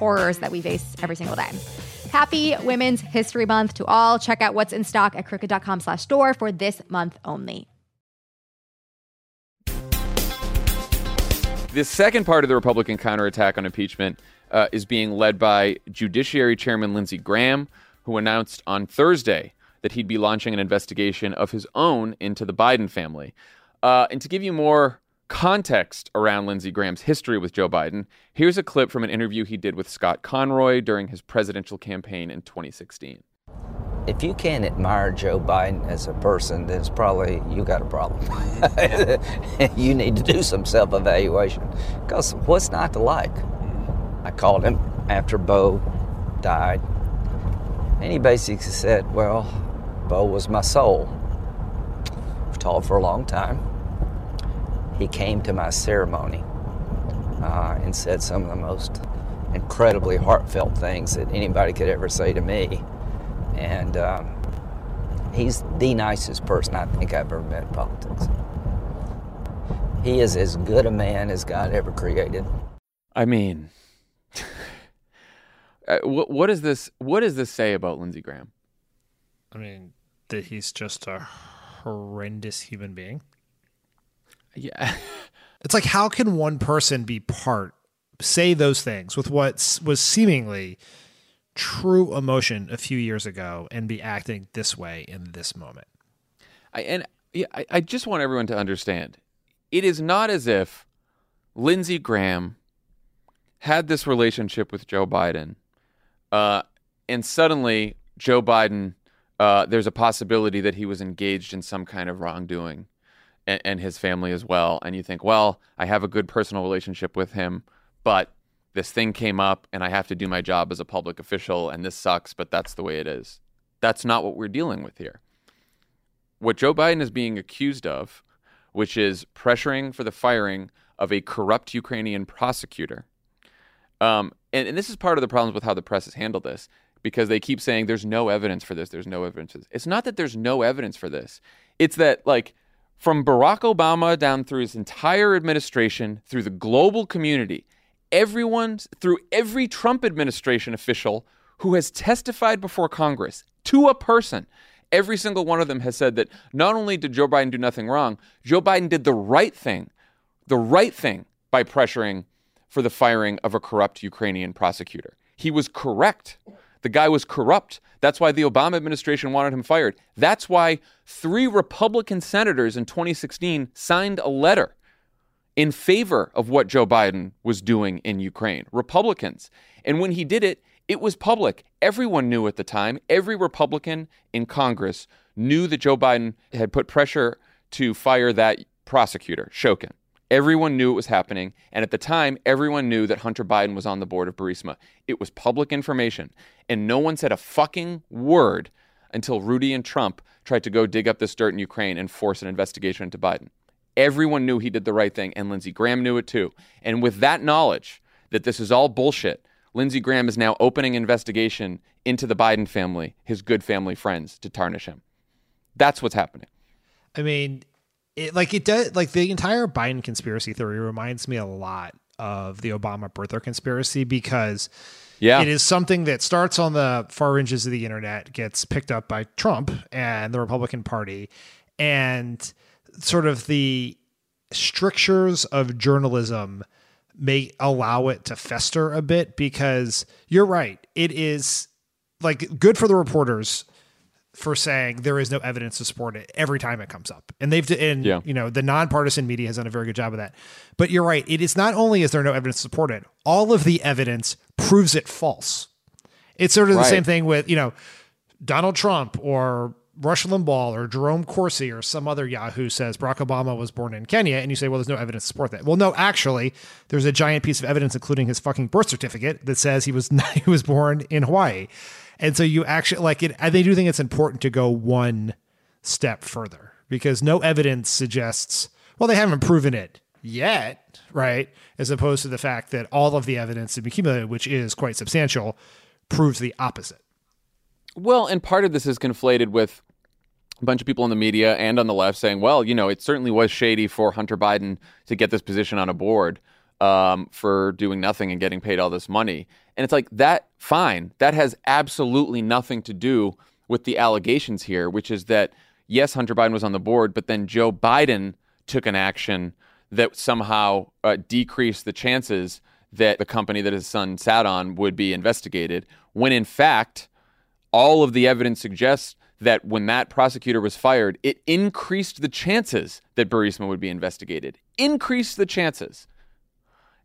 Speaker 5: horrors that we face every single day. Happy Women's History Month to all. Check out what's in stock at crooked.com slash store for this month only.
Speaker 1: The second part of the Republican counterattack on impeachment uh, is being led by Judiciary Chairman Lindsey Graham, who announced on Thursday that he'd be launching an investigation of his own into the Biden family. Uh, and to give you more context around Lindsey Graham's history with Joe Biden, here's a clip from an interview he did with Scott Conroy during his presidential campaign in 2016.
Speaker 8: If you can't admire Joe Biden as a person, then it's probably you got a problem. you need to do some self evaluation. Because what's not to like? I called him after Beau died, and he basically said, Well, Beau was my soul. We've talked for a long time he came to my ceremony uh, and said some of the most incredibly heartfelt things that anybody could ever say to me. And um, he's the nicest person I think I've ever met in politics. He is as good a man as God ever created.
Speaker 1: I mean, uh, what, what is this? What does this say about Lindsey Graham?
Speaker 2: I mean, that he's just a horrendous human being.
Speaker 1: Yeah.
Speaker 2: it's like how can one person be part say those things with what was seemingly true emotion a few years ago and be acting this way in this moment.
Speaker 1: I, and yeah, I, I just want everyone to understand it is not as if Lindsey Graham had this relationship with Joe Biden, uh, and suddenly Joe Biden, uh, there's a possibility that he was engaged in some kind of wrongdoing and, and his family as well. And you think, well, I have a good personal relationship with him, but this thing came up and I have to do my job as a public official and this sucks, but that's the way it is. That's not what we're dealing with here. What Joe Biden is being accused of, which is pressuring for the firing of a corrupt Ukrainian prosecutor. Um, and, and this is part of the problems with how the press has handled this because they keep saying there's no evidence for this. There's no evidence. For this. It's not that there's no evidence for this. It's that like from Barack Obama down through his entire administration, through the global community, everyone, through every Trump administration official who has testified before Congress to a person, every single one of them has said that not only did Joe Biden do nothing wrong, Joe Biden did the right thing, the right thing by pressuring for the firing of a corrupt Ukrainian prosecutor. He was correct. The guy was corrupt. That's why the Obama administration wanted him fired. That's why three Republican senators in 2016 signed a letter in favor of what Joe Biden was doing in Ukraine. Republicans. And when he did it, it was public. Everyone knew at the time. Every Republican in Congress knew that Joe Biden had put pressure to fire that prosecutor, Shokin. Everyone knew it was happening. And at the time, everyone knew that Hunter Biden was on the board of Burisma. It was public information. And no one said a fucking word until Rudy and Trump tried to go dig up this dirt in Ukraine and force an investigation into Biden. Everyone knew he did the right thing, and Lindsey Graham knew it too. And with that knowledge that this is all bullshit, Lindsey Graham is now opening investigation into the Biden family, his good family friends, to tarnish him. That's what's happening.
Speaker 2: I mean, it like it does like the entire Biden conspiracy theory reminds me a lot of the Obama birther conspiracy because yeah. it is something that starts on the far reaches of the internet, gets picked up by Trump and the Republican Party, and sort of the strictures of journalism may allow it to fester a bit because you're right. It is like good for the reporters for saying there is no evidence to support it every time it comes up. And they've and yeah. you know, the nonpartisan media has done a very good job of that. But you're right, it is not only is there no evidence to support it, all of the evidence proves it false. It's sort of right. the same thing with, you know, Donald Trump or Rush Limbaugh or Jerome Corsi or some other Yahoo says Barack Obama was born in Kenya, and you say, well, there's no evidence to support that. Well, no, actually, there's a giant piece of evidence, including his fucking birth certificate, that says he was he was born in Hawaii. And so you actually like it. I do think it's important to go one step further because no evidence suggests, well, they haven't proven it yet, right? As opposed to the fact that all of the evidence that accumulated, which is quite substantial, proves the opposite.
Speaker 1: Well, and part of this is conflated with a bunch of people in the media and on the left saying, well, you know, it certainly was shady for Hunter Biden to get this position on a board um, for doing nothing and getting paid all this money. And it's like that, fine. That has absolutely nothing to do with the allegations here, which is that, yes, Hunter Biden was on the board, but then Joe Biden took an action that somehow uh, decreased the chances that the company that his son sat on would be investigated, when in fact, all of the evidence suggests that when that prosecutor was fired, it increased the chances that Burisma would be investigated. Increased the chances.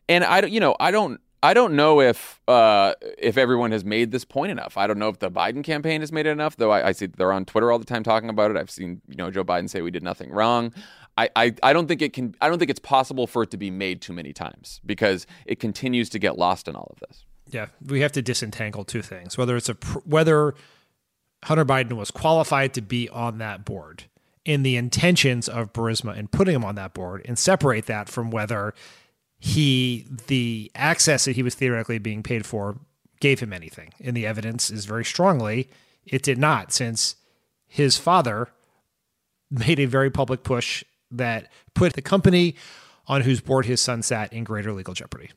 Speaker 1: And I don't, you know, I don't, I don't know if uh, if everyone has made this point enough. I don't know if the Biden campaign has made it enough. Though I, I see they're on Twitter all the time talking about it. I've seen you know Joe Biden say we did nothing wrong. I, I, I don't think it can. I don't think it's possible for it to be made too many times because it continues to get lost in all of this.
Speaker 2: Yeah, we have to disentangle two things: whether it's a whether Hunter Biden was qualified to be on that board in the intentions of Burisma and putting him on that board, and separate that from whether he the access that he was theoretically being paid for gave him anything. And the evidence is very strongly it did not, since his father made a very public push that put the company on whose board his son sat in greater legal jeopardy.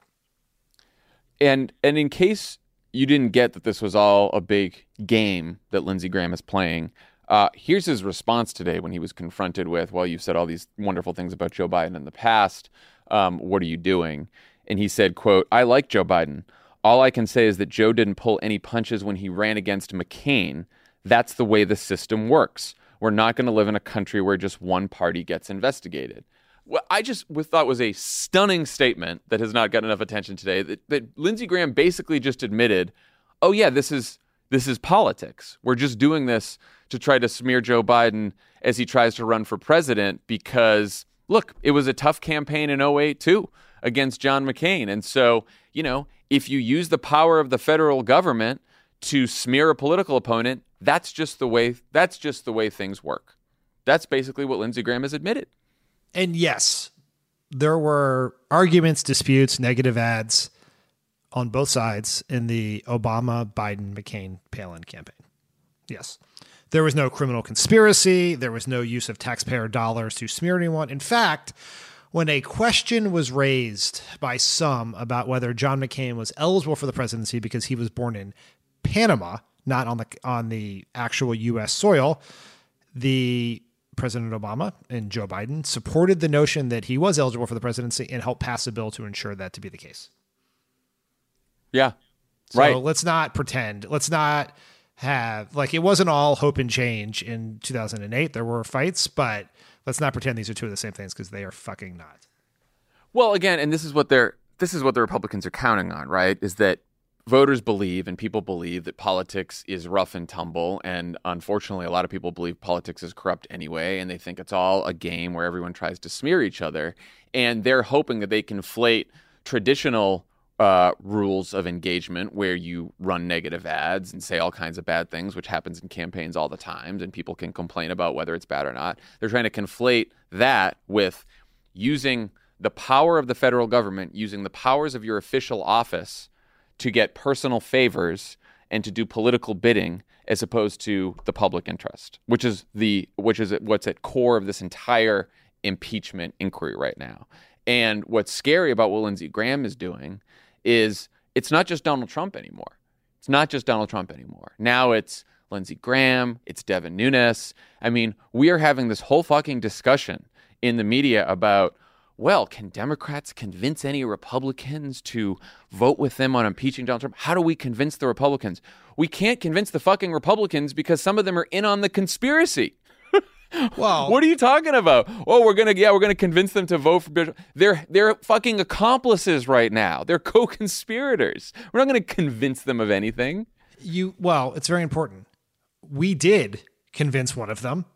Speaker 1: And and in case you didn't get that this was all a big game that Lindsey Graham is playing, uh, here's his response today when he was confronted with, well, you've said all these wonderful things about Joe Biden in the past um, what are you doing? And he said, quote, I like Joe Biden. All I can say is that Joe didn't pull any punches when he ran against McCain. That's the way the system works. We're not going to live in a country where just one party gets investigated. What I just thought was a stunning statement that has not gotten enough attention today. That, that Lindsey Graham basically just admitted, "Oh yeah, this is this is politics. We're just doing this to try to smear Joe Biden as he tries to run for president because look, it was a tough campaign in 08 too against John McCain. And so, you know, if you use the power of the federal government to smear a political opponent, that's just the way that's just the way things work. That's basically what Lindsey Graham has admitted.
Speaker 2: And yes, there were arguments, disputes, negative ads on both sides in the Obama, Biden, McCain, Palin campaign. Yes. There was no criminal conspiracy. There was no use of taxpayer dollars to smear anyone. In fact, when a question was raised by some about whether John McCain was eligible for the presidency because he was born in Panama, not on the on the actual U.S. soil, the President Obama and Joe Biden supported the notion that he was eligible for the presidency and helped pass a bill to ensure that to be the case.
Speaker 1: Yeah,
Speaker 2: so
Speaker 1: right.
Speaker 2: Let's not pretend. Let's not have like it wasn't all hope and change in 2008. There were fights, but let's not pretend these are two of the same things because they are fucking not.
Speaker 1: Well, again, and this is what they're this is what the Republicans are counting on, right? Is that voters believe and people believe that politics is rough and tumble and unfortunately a lot of people believe politics is corrupt anyway and they think it's all a game where everyone tries to smear each other and they're hoping that they conflate traditional uh, rules of engagement where you run negative ads and say all kinds of bad things, which happens in campaigns all the time, and people can complain about whether it's bad or not. They're trying to conflate that with using the power of the federal government, using the powers of your official office to get personal favors and to do political bidding as opposed to the public interest, which is the which is what's at core of this entire impeachment inquiry right now. And what's scary about what Lindsey Graham is doing is it's not just Donald Trump anymore. It's not just Donald Trump anymore. Now it's Lindsey Graham, it's Devin Nunes. I mean, we are having this whole fucking discussion in the media about, well, can Democrats convince any Republicans to vote with them on impeaching Donald Trump? How do we convince the Republicans? We can't convince the fucking Republicans because some of them are in on the conspiracy.
Speaker 2: Well,
Speaker 1: what are you talking about? Oh, we're gonna yeah, we're gonna convince them to vote for Bishop. They're they're fucking accomplices right now. They're co-conspirators. We're not gonna convince them of anything.
Speaker 2: You well, it's very important. We did convince one of them,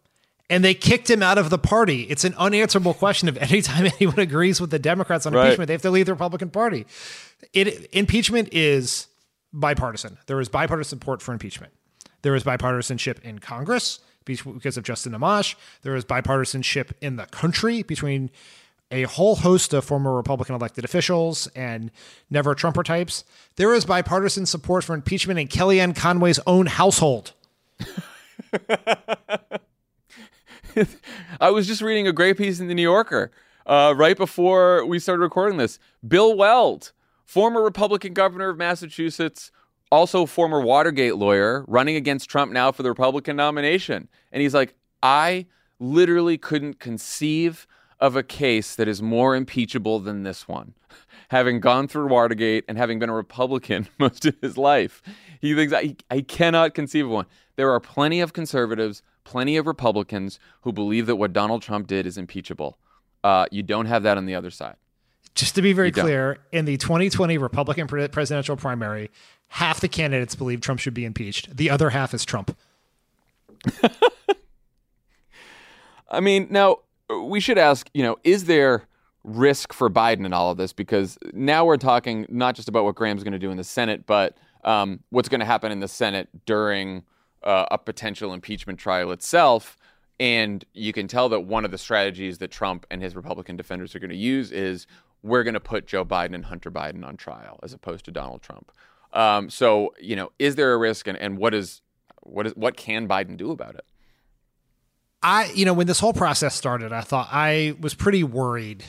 Speaker 2: and they kicked him out of the party. It's an unanswerable question. If anytime anyone agrees with the Democrats on right. impeachment, they have to leave the Republican Party. It impeachment is bipartisan. There is bipartisan support for impeachment. There is bipartisanship in Congress because of Justin Amash. There is bipartisanship in the country between a whole host of former Republican elected officials and never Trumper types. There is bipartisan support for impeachment in Kellyanne Conway's own household.
Speaker 1: I was just reading a great piece in the New Yorker uh, right before we started recording this. Bill Weld, former Republican governor of Massachusetts, also former Watergate lawyer, running against Trump now for the Republican nomination. And he's like, I literally couldn't conceive of a case that is more impeachable than this one. Having gone through Watergate and having been a Republican most of his life, he thinks I, I cannot conceive of one. There are plenty of conservatives, plenty of Republicans who believe that what Donald Trump did is impeachable. Uh, you don't have that on the other side.
Speaker 2: Just to be very clear, in the 2020 Republican presidential primary, half the candidates believe Trump should be impeached. The other half is Trump.
Speaker 1: I mean, now we should ask, you know, is there risk for Biden in all of this? Because now we're talking not just about what Graham's going to do in the Senate, but um, what's going to happen in the Senate during uh, a potential impeachment trial itself. And you can tell that one of the strategies that Trump and his Republican defenders are going to use is we're going to put Joe Biden and Hunter Biden on trial as opposed to Donald Trump. Um, so, you know, is there a risk, and, and what is what is what can Biden do about it?
Speaker 2: I, you know, when this whole process started, I thought I was pretty worried.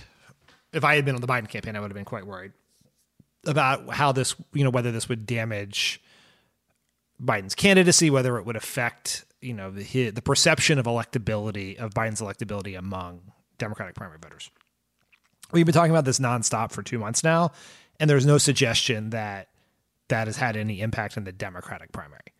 Speaker 2: If I had been on the Biden campaign, I would have been quite worried about how this, you know, whether this would damage Biden's candidacy, whether it would affect, you know, the the perception of electability of Biden's electability among Democratic primary voters. We've been talking about this nonstop for two months now, and there's no suggestion that that has had any impact in the Democratic primary.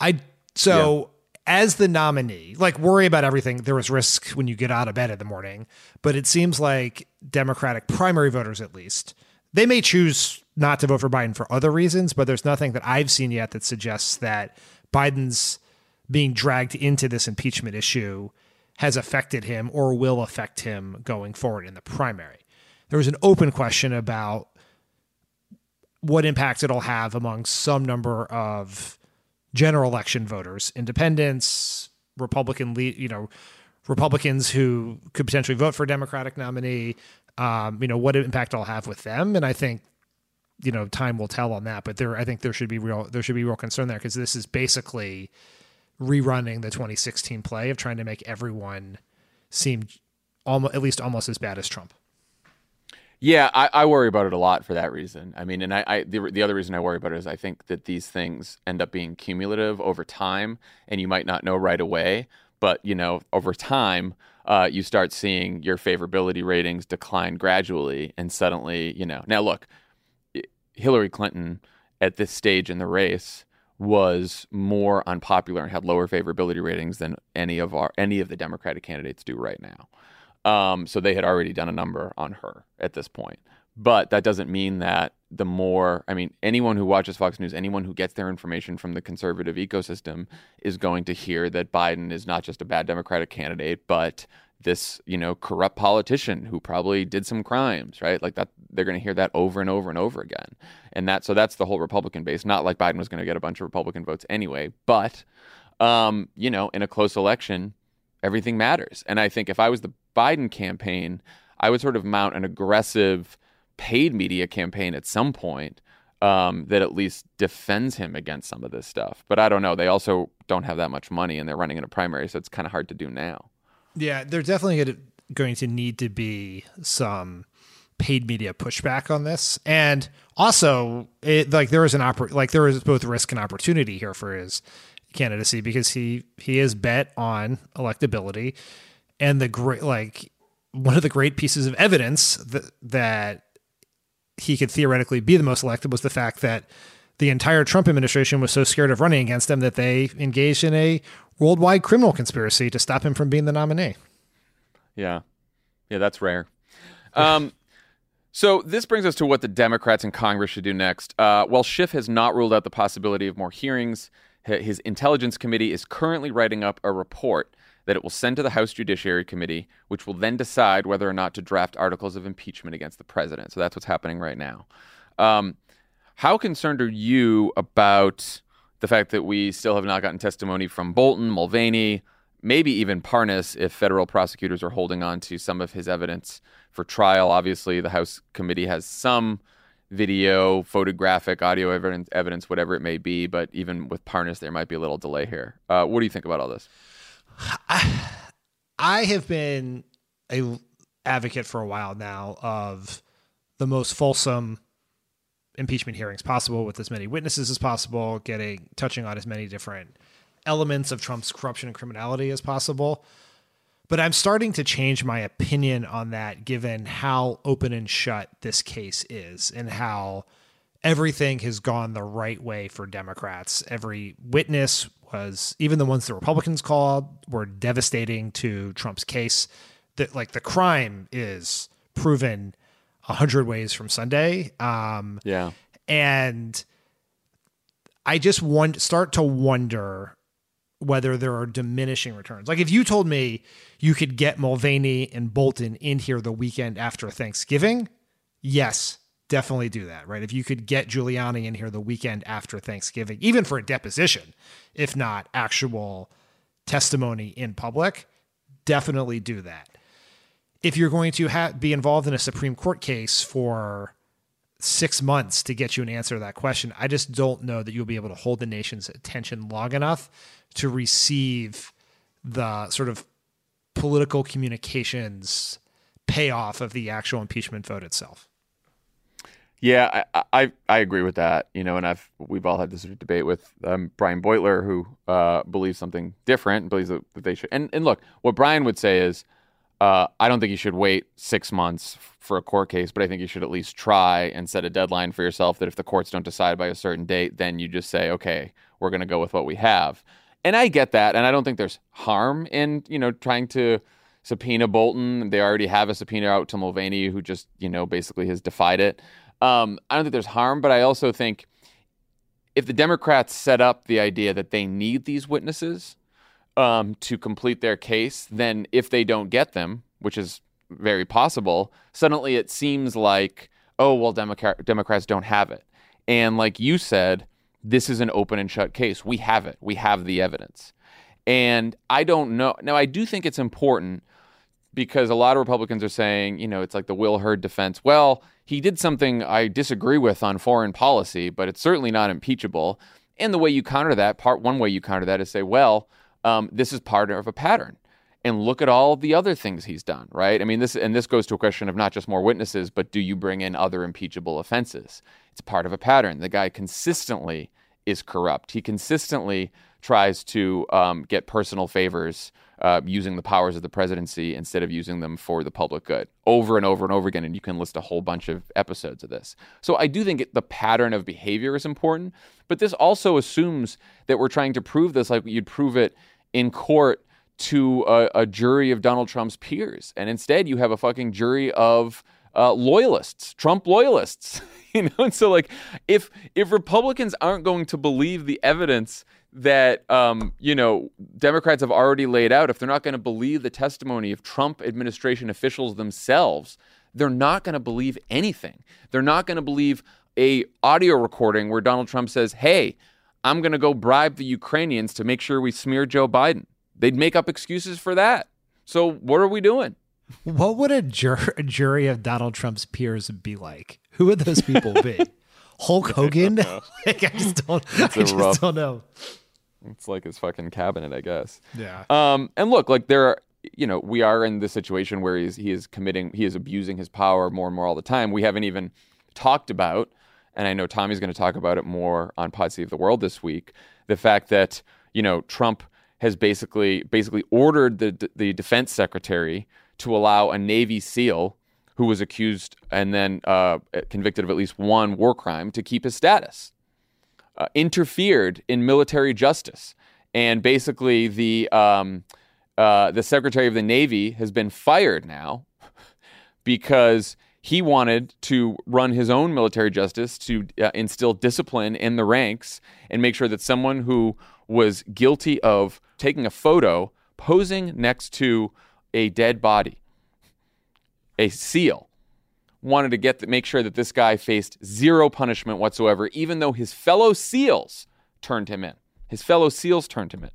Speaker 2: I so as the nominee, like worry about everything. There was risk when you get out of bed in the morning, but it seems like Democratic primary voters, at least, they may choose not to vote for Biden for other reasons, but there's nothing that I've seen yet that suggests that Biden's being dragged into this impeachment issue has affected him or will affect him going forward in the primary. There was an open question about what impact it'll have among some number of general election voters, independents, Republican, you know, Republicans who could potentially vote for a Democratic nominee. Um, you know, what impact it'll have with them, and I think you know time will tell on that. But there, I think there should be real there should be real concern there because this is basically rerunning the 2016 play of trying to make everyone seem almost at least almost as bad as Trump.
Speaker 1: Yeah, I, I, worry about it a lot for that reason. I mean, and I, I the, the other reason I worry about it is I think that these things end up being cumulative over time, and you might not know right away, but you know, over time, uh, you start seeing your favorability ratings decline gradually, and suddenly, you know. Now, look, Hillary Clinton at this stage in the race was more unpopular and had lower favorability ratings than any of our any of the Democratic candidates do right now. Um, so they had already done a number on her at this point. But that doesn't mean that the more, I mean, anyone who watches Fox News, anyone who gets their information from the conservative ecosystem is going to hear that Biden is not just a bad Democratic candidate, but this, you know, corrupt politician who probably did some crimes, right? Like that, they're going to hear that over and over and over again. And that, so that's the whole Republican base. Not like Biden was going to get a bunch of Republican votes anyway, but, um, you know, in a close election, everything matters. And I think if I was the Biden campaign, I would sort of mount an aggressive paid media campaign at some point um, that at least defends him against some of this stuff. But I don't know. They also don't have that much money and they're running in a primary, so it's kind of hard to do now.
Speaker 2: Yeah, they're definitely going to need to be some paid media pushback on this, and also it, like there is an oppor- like there is both risk and opportunity here for his candidacy because he he is bet on electability and the great like one of the great pieces of evidence that that he could theoretically be the most elected was the fact that the entire Trump administration was so scared of running against him that they engaged in a worldwide criminal conspiracy to stop him from being the nominee.
Speaker 1: Yeah. Yeah, that's rare. Um, so this brings us to what the Democrats in Congress should do next. Uh, while Schiff has not ruled out the possibility of more hearings, his intelligence committee is currently writing up a report that it will send to the House Judiciary Committee, which will then decide whether or not to draft articles of impeachment against the president. So that's what's happening right now. Um, how concerned are you about the fact that we still have not gotten testimony from Bolton, Mulvaney, maybe even Parnas if federal prosecutors are holding on to some of his evidence for trial? Obviously, the House committee has some video, photographic, audio evidence, evidence, whatever it may be. But even with Parnas, there might be a little delay here. Uh, what do you think about all this?
Speaker 2: I, I have been a advocate for a while now of the most fulsome impeachment hearings possible with as many witnesses as possible, getting touching on as many different elements of Trump's corruption and criminality as possible. But I'm starting to change my opinion on that given how open and shut this case is and how everything has gone the right way for Democrats. Every witness was, even the ones the Republicans called, were devastating to Trump's case. That like the crime is proven a hundred ways from Sunday. Um,
Speaker 1: yeah,
Speaker 2: and I just want start to wonder whether there are diminishing returns. Like if you told me you could get Mulvaney and Bolton in here the weekend after Thanksgiving, yes, definitely do that, right? If you could get Giuliani in here the weekend after Thanksgiving, even for a deposition, if not actual testimony in public, definitely do that. If you're going to ha- be involved in a Supreme Court case for six months to get you an answer to that question, I just don't know that you'll be able to hold the nation's attention long enough to receive the sort of political communications payoff of the actual impeachment vote itself.
Speaker 1: Yeah, I, I, I agree with that. You know, and I've we've all had this debate with um, Brian Beutler, who uh, believes something different, believes that, that they should. And and look, what Brian would say is, uh, I don't think you should wait six months for a court case, but I think you should at least try and set a deadline for yourself. That if the courts don't decide by a certain date, then you just say, okay, we're going to go with what we have and I get that, and I don't think there's harm in you know trying to subpoena Bolton. They already have a subpoena out to Mulvaney, who just you know basically has defied it. Um, I don't think there's harm, but I also think if the Democrats set up the idea that they need these witnesses um, to complete their case, then if they don't get them, which is very possible, suddenly it seems like oh well, Democrat- Democrats don't have it, and like you said this is an open and shut case. We have it. We have the evidence. And I don't know. Now, I do think it's important because a lot of Republicans are saying, you know, it's like the Will Hurd defense. Well, he did something I disagree with on foreign policy, but it's certainly not impeachable. And the way you counter that, part one way you counter that is say, well, um, this is part of a pattern. And look at all the other things he's done, right? I mean, this and this goes to a question of not just more witnesses, but do you bring in other impeachable offenses? It's part of a pattern. The guy consistently is corrupt. He consistently tries to um, get personal favors uh, using the powers of the presidency instead of using them for the public good over and over and over again. And you can list a whole bunch of episodes of this. So I do think it, the pattern of behavior is important, but this also assumes that we're trying to prove this like you'd prove it in court to a, a jury of Donald Trump's peers. And instead, you have a fucking jury of uh, loyalists, Trump loyalists. you know, and so like if if Republicans aren't going to believe the evidence that um, you know Democrats have already laid out, if they're not going to believe the testimony of Trump administration officials themselves, they're not going to believe anything. They're not going to believe a audio recording where Donald Trump says, "Hey, I'm going to go bribe the Ukrainians to make sure we smear Joe Biden." They'd make up excuses for that. So what are we doing?
Speaker 2: What would a, jur- a jury of Donald Trump's peers be like? Who would those people be? Hulk Hogan? like, I just don't. I just rough, don't know.
Speaker 1: It's like his fucking cabinet, I guess.
Speaker 2: Yeah.
Speaker 1: Um, and look, like there, are, you know, we are in the situation where he's he is committing, he is abusing his power more and more all the time. We haven't even talked about, and I know Tommy's going to talk about it more on Pod Save the World this week. The fact that you know Trump has basically basically ordered the the defense secretary to allow a Navy SEAL who was accused and then uh, convicted of at least one war crime to keep his status. Uh, interfered in military justice, and basically the um, uh, the Secretary of the Navy has been fired now because he wanted to run his own military justice to uh, instill discipline in the ranks and make sure that someone who was guilty of taking a photo posing next to a dead body, a seal, wanted to get make sure that this guy faced zero punishment whatsoever, even though his fellow SEALs turned him in. His fellow SEALs turned him in.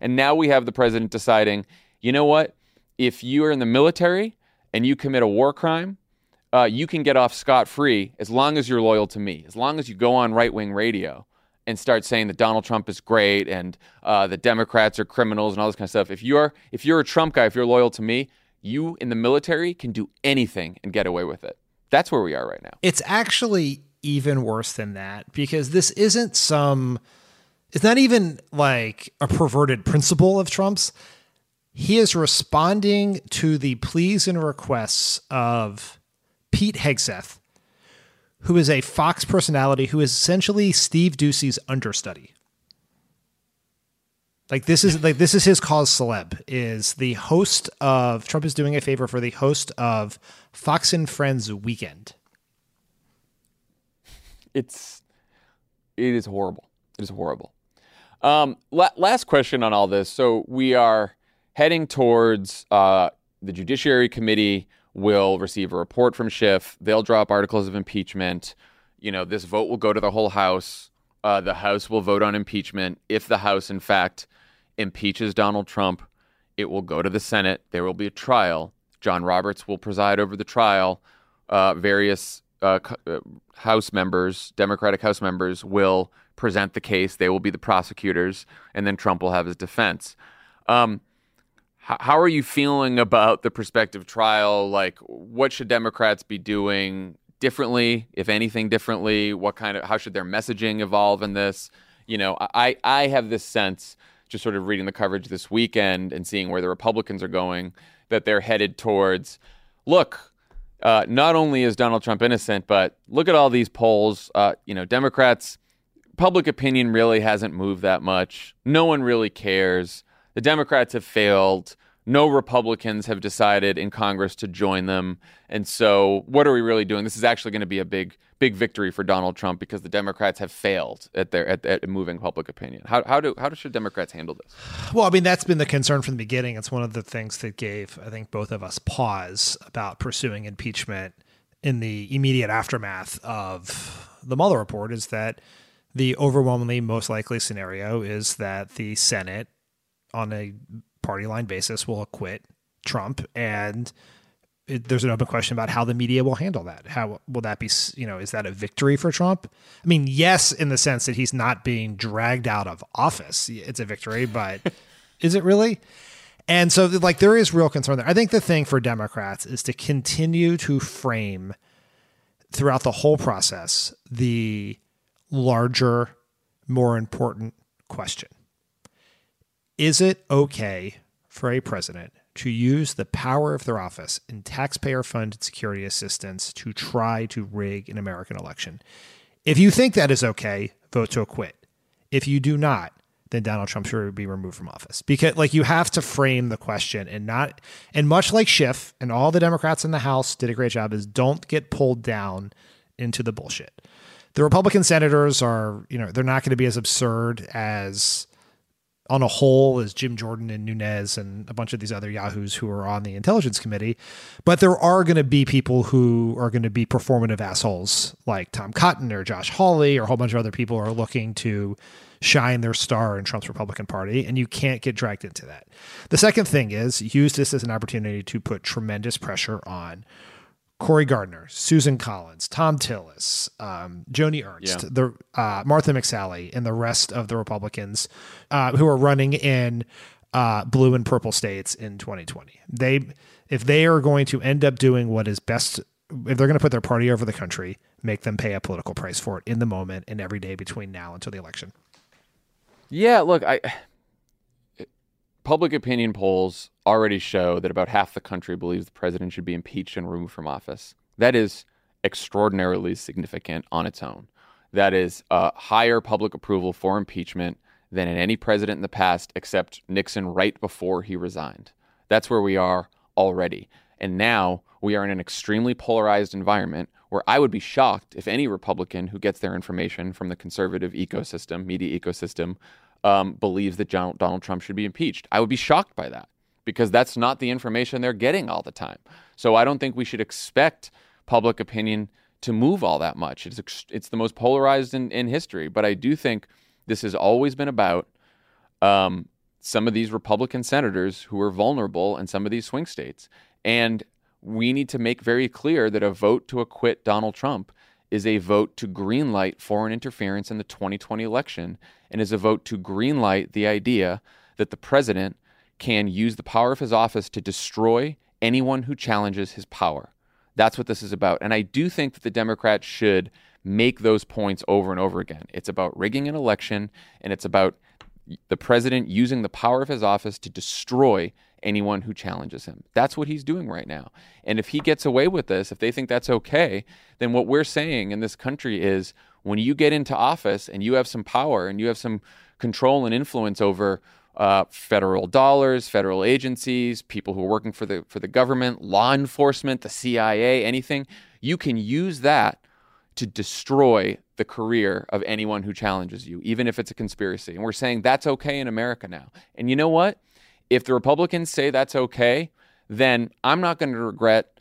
Speaker 1: And now we have the president deciding, you know what? If you are in the military and you commit a war crime, uh, you can get off scot free as long as you're loyal to me, as long as you go on right wing radio and start saying that Donald Trump is great and uh, the Democrats are criminals and all this kind of stuff. If you're if you're a Trump guy, if you're loyal to me, you in the military can do anything and get away with it. That's where we are right now.
Speaker 2: It's actually even worse than that because this isn't some. It's not even like a perverted principle of Trump's. he is responding to the pleas and requests of Pete Hegseth, who is a Fox personality who is essentially Steve Doocy's understudy. Like this is like this is his cause celeb is the host of Trump is doing a favor for the host of Fox and Friends Weekend.
Speaker 1: It's it is horrible. It is horrible. Um, la- last question on all this. So we are heading towards uh, the Judiciary Committee will receive a report from Schiff. They'll drop articles of impeachment. You know, this vote will go to the whole House. Uh, the House will vote on impeachment. If the House, in fact, impeaches Donald Trump, it will go to the Senate. There will be a trial. John Roberts will preside over the trial. Uh, various uh, uh House members, Democratic House members, will present the case. They will be the prosecutors, and then Trump will have his defense. Um, how are you feeling about the prospective trial? Like, what should Democrats be doing differently, if anything differently? What kind of how should their messaging evolve in this? You know, I I have this sense, just sort of reading the coverage this weekend and seeing where the Republicans are going, that they're headed towards. Look, uh, not only is Donald Trump innocent, but look at all these polls. Uh, you know, Democrats, public opinion really hasn't moved that much. No one really cares. The Democrats have failed. No Republicans have decided in Congress to join them. And so, what are we really doing? This is actually going to be a big, big victory for Donald Trump because the Democrats have failed at their at, at moving public opinion. How, how do how should Democrats handle this?
Speaker 2: Well, I mean, that's been the concern from the beginning. It's one of the things that gave, I think, both of us pause about pursuing impeachment in the immediate aftermath of the Mueller report. Is that the overwhelmingly most likely scenario is that the Senate on a party line basis will acquit Trump and it, there's an open question about how the media will handle that. How will that be? You know, is that a victory for Trump? I mean, yes, in the sense that he's not being dragged out of office, it's a victory. But is it really? And so, like, there is real concern there. I think the thing for Democrats is to continue to frame throughout the whole process the larger, more important question is it okay for a president to use the power of their office in taxpayer funded security assistance to try to rig an American election? If you think that is okay, vote to acquit. If you do not, then Donald Trump should be removed from office. Because like you have to frame the question and not and much like Schiff and all the Democrats in the House did a great job is don't get pulled down into the bullshit. The Republican senators are, you know, they're not going to be as absurd as on a whole as Jim Jordan and Nunes and a bunch of these other yahoos who are on the intelligence committee. But there are going to be people who are going to be performative assholes like Tom Cotton or Josh Hawley or a whole bunch of other people are looking to shine their star in Trump's Republican Party, and you can't get dragged into that. The second thing is use this as an opportunity to put tremendous pressure on Cory Gardner, Susan Collins, Thom Tillis, um, Joni Ernst, yeah. the uh, Martha McSally, and the rest of the Republicans uh, who are running in uh, blue and purple states in 2020. They, if they are going to end up doing what is best, if they're going to put their party over the country, make them pay a political price for it in the moment and every day between now until the election.
Speaker 1: Yeah, look, I public opinion polls already show that about half the country believes the president should be impeached and removed from office. That is extraordinarily significant on its own. That is a higher public approval for impeachment than in any president in the past, except Nixon right before he resigned. That's where we are already. And now we are in an extremely polarized environment where I would be shocked if any Republican who gets their information from the conservative ecosystem, media ecosystem, um, believes that Donald Trump should be impeached. I would be shocked by that because that's not the information they're getting all the time. So I don't think we should expect public opinion to move all that much. It's it's the most polarized in, in history. But I do think this has always been about um, some of these Republican senators who are vulnerable in some of these swing states, and we need to make very clear that a vote to acquit Donald Trump is a vote to greenlight foreign interference in the 2020 election and is a vote to greenlight the idea that the president can use the power of his office to destroy anyone who challenges his power. That's what this is about. And I do think that the Democrats should make those points over and over again. It's about rigging an election and it's about the president using the power of his office to destroy anyone who challenges him. That's what he's doing right now. And if he gets away with this, if they think that's okay, then what we're saying in this country is when you get into office and you have some power and you have some control and influence over uh, federal dollars, federal agencies, people who are working for the for the government, law enforcement, the CIA, anything, you can use that to destroy the career of anyone who challenges you, even if it's a conspiracy. And we're saying that's okay in America now. And you know what? If the Republicans say that's okay, then I'm not going to regret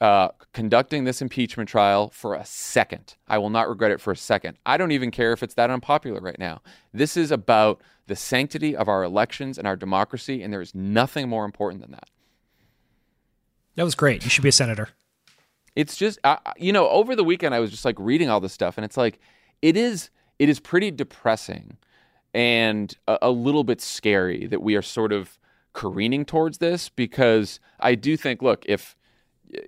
Speaker 1: uh, conducting this impeachment trial for a second. I will not regret it for a second. I don't even care if it's that unpopular right now. This is about the sanctity of our elections and our democracy, and there is nothing more important than that.
Speaker 2: That was great. You should be a senator.
Speaker 1: It's just, uh, you know, over the weekend I was just like reading all this stuff, and it's like, it is, it is pretty depressing and a, a little bit scary that we are sort of careening towards this because I do think, look, if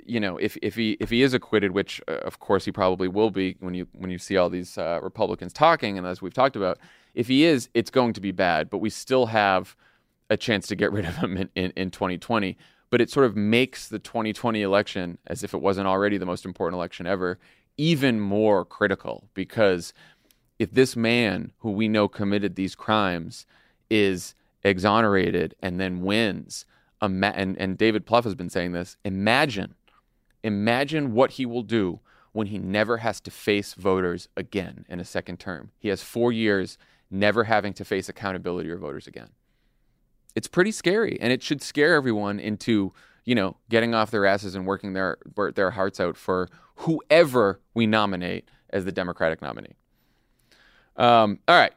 Speaker 1: you know, if if he if he is acquitted, which uh, of course he probably will be when you when you see all these uh, Republicans talking, and as we've talked about, if he is, it's going to be bad. But we still have a chance to get rid of him in, in, in 2020. But it sort of makes the 2020 election, as if it wasn't already the most important election ever, even more critical because if this man who we know committed these crimes is exonerated and then wins and, and David Plouffe has been saying this. Imagine, imagine what he will do when he never has to face voters again in a second term. He has four years never having to face accountability or voters again. It's pretty scary, and it should scare everyone into you know getting off their asses and working their their hearts out for whoever we nominate as the Democratic nominee. Um, all right,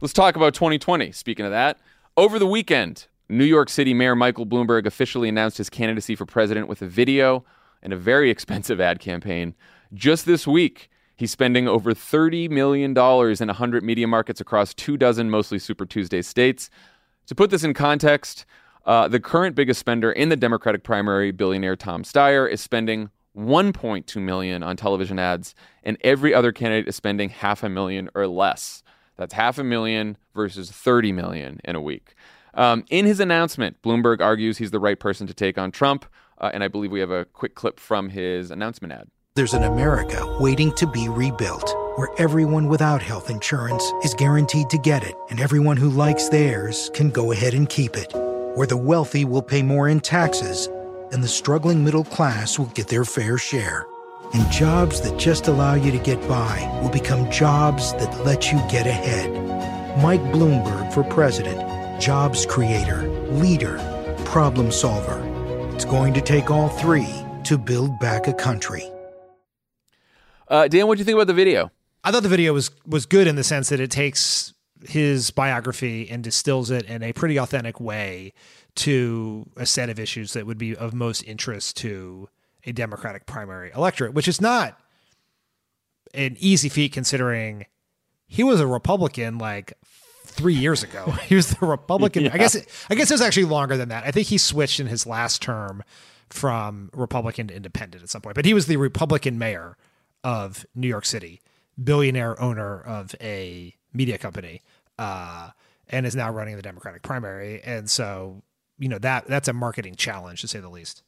Speaker 1: let's talk about 2020. Speaking of that, over the weekend, New York City Mayor Michael Bloomberg officially announced his candidacy for president with a video and a very expensive ad campaign. Just this week, he's spending over $30 million in 100 media markets across two dozen mostly Super Tuesday states. To put this in context, uh, the current biggest spender in the Democratic primary, billionaire Tom Steyer, is spending 1.2 million on television ads, and every other candidate is spending half a million or less. That's half a million versus 30 million in a week. Um, in his announcement, Bloomberg argues he's the right person to take on Trump, uh, and I believe we have a quick clip from his announcement ad.
Speaker 9: There's an America waiting to be rebuilt, where everyone without health insurance is guaranteed to get it, and everyone who likes theirs can go ahead and keep it, where the wealthy will pay more in taxes, and the struggling middle class will get their fair share. And jobs that just allow you to get by will become jobs that let you get ahead. Mike Bloomberg for president jobs creator, leader, problem solver. It's going to take all three to build back a country.
Speaker 1: Uh, Dan, what do you think about the video?
Speaker 2: I thought the video was was good in the sense that it takes his biography and distills it in a pretty authentic way to a set of issues that would be of most interest to a Democratic primary electorate, which is not an easy feat considering he was a Republican like three years ago. He was the Republican. yeah. I guess. I guess it was actually longer than that. I think he switched in his last term from Republican to Independent at some point. But he was the Republican mayor of New York City, billionaire owner of a media company, uh, and is now running the Democratic primary. And so, you know that that's a marketing challenge to say the least.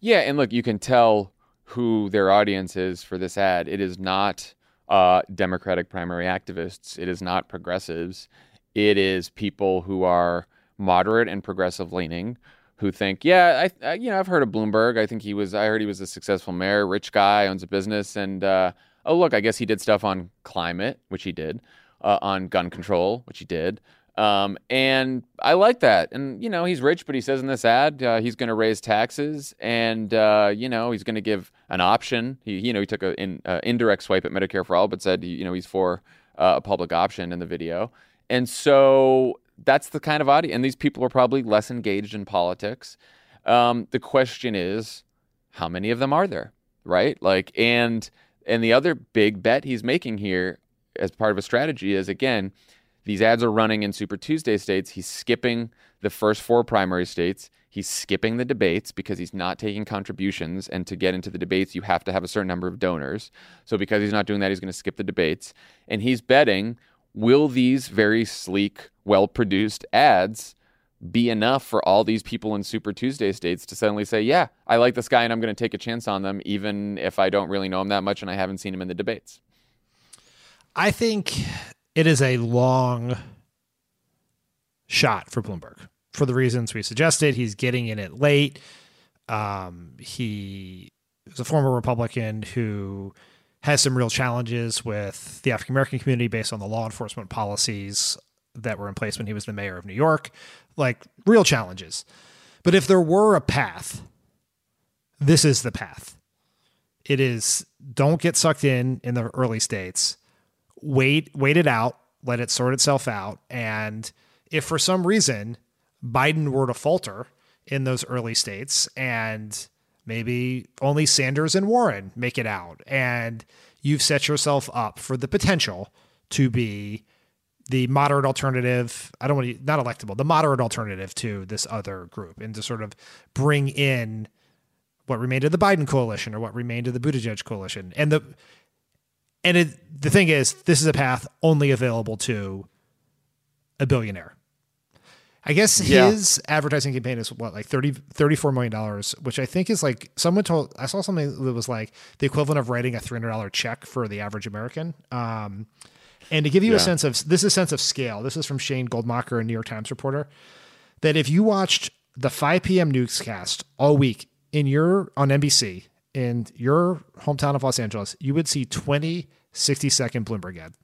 Speaker 1: Yeah, and look, you can tell who their audience is for this ad. It is not uh, Democratic primary activists. It is not progressives. It is people who are moderate and progressive leaning who think, yeah, I, I, you know, I've heard of Bloomberg. I think he was, I heard he was a successful mayor, rich guy, owns a business, and uh, oh look, I guess he did stuff on climate, which he did, uh, on gun control, which he did, um, and I like that. And, you know, he's rich, but he says in this ad uh, he's going to raise taxes and, uh, you know, he's going to give an option. He, you know, he took an in, uh, indirect swipe at Medicare for All, but said, you know, he's for uh, a public option in the video. And so that's the kind of audience. And these people are probably less engaged in politics. Um, the question is, how many of them are there? Right? Like, and, and the other big bet he's making here as part of a strategy is, again, these ads are running in Super Tuesday states. He's skipping the first four primary states. He's skipping the debates because he's not taking contributions. And to get into the debates, you have to have a certain number of donors. So because he's not doing that, he's going to skip the debates. And he's betting will these very sleek, well produced ads be enough for all these people in Super Tuesday states to suddenly say, yeah, I like this guy and I'm going to take a chance on them, even if I don't really know him that much and I haven't seen him in the debates?
Speaker 2: I think it is a long shot for Bloomberg for the reasons we suggested. He's getting in it late. Um, he is a former Republican who has some real challenges with the African American community based on the law enforcement policies that were in place when he was the mayor of New York, like real challenges. But if there were a path, this is the path. It is don't get sucked in in the early states. Wait, wait it out, let it sort itself out, and if for some reason Biden were to falter in those early states and maybe only Sanders and Warren make it out and you've set yourself up for the potential to be the moderate alternative. I don't want to not electable, the moderate alternative to this other group, and to sort of bring in what remained of the Biden coalition or what remained of the Buttigieg coalition. And the and it, the thing is, this is a path only available to a billionaire. I guess
Speaker 1: Yeah.
Speaker 2: his advertising campaign is what like 30 34 million dollars, which I think is like someone told I saw something that was like the equivalent of writing a $300 check for the average American. Um, and to give you
Speaker 1: Yeah.
Speaker 2: a sense of this is a sense of scale. This is from Shane Goldmacher, a New York Times reporter, that if you watched the 5 p.m. newscast all week in your on NBC in your hometown of Los Angeles, you would see 20 60 second Bloomberg ad.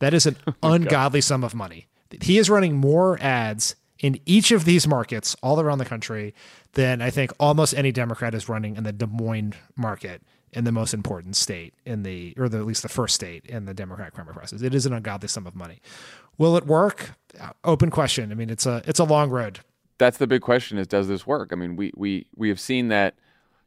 Speaker 2: That is an ungodly sum of money. He is running more ads in each of these markets all around the country than I think almost any Democrat is running in the Des Moines market in the most important state in the, or the, at least the first state in the Democratic primary process. It is an ungodly sum of money. Will it work? Uh, Open question. I mean, it's a it's a long road.
Speaker 1: that's the big question: is does this work? I mean, we we we have seen that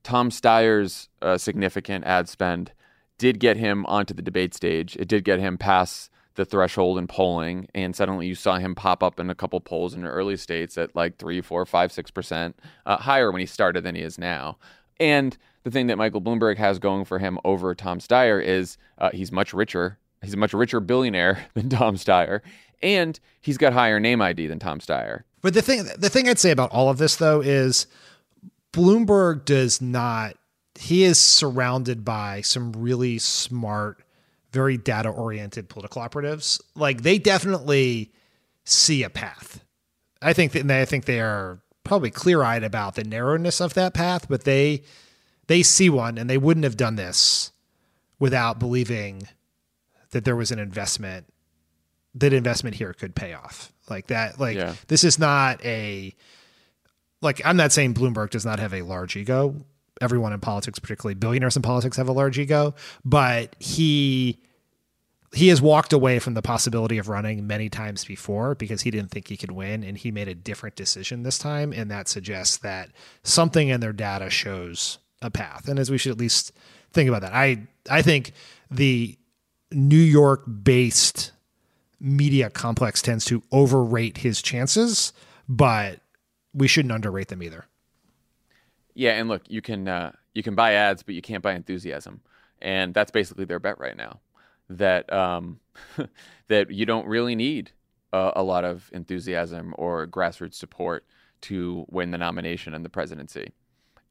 Speaker 1: Tom Steyer's uh, significant ad spend did get him onto the debate stage. It did get him past the threshold in polling, and suddenly you saw him pop up in a couple polls in the early states at like three, four, five, six percent uh, higher when he started than he is now. And the thing that Michael Bloomberg has going for him over Tom Steyer is uh, he's much richer. He's a much richer billionaire than Tom Steyer, and he's got higher name ID than Tom Steyer.
Speaker 2: But the thing the thing I'd say about all of this though is Bloomberg does not he is surrounded by some really smart, very data oriented political operatives. Like they definitely see a path. I think that and I think they are probably clear eyed about the narrowness of that path, but they they see one and they wouldn't have done this without believing that there was an investment that investment here could pay off like that like
Speaker 1: Yeah.
Speaker 2: this is not a like i'm not saying bloomberg does not have a large ego everyone in politics particularly billionaires in politics have a large ego but he he has walked away from the possibility of running many times before because he didn't think he could win and he made a different decision this time and that suggests that something in their data shows a path. And as we should at least think about that i i think the new york based media complex tends to overrate his chances but we shouldn't underrate them either
Speaker 1: Yeah, and look, you can uh, you can buy ads, but you can't buy enthusiasm, and that's basically their bet right now. That um, that you don't really need a lot of enthusiasm or grassroots support to win the nomination and the presidency,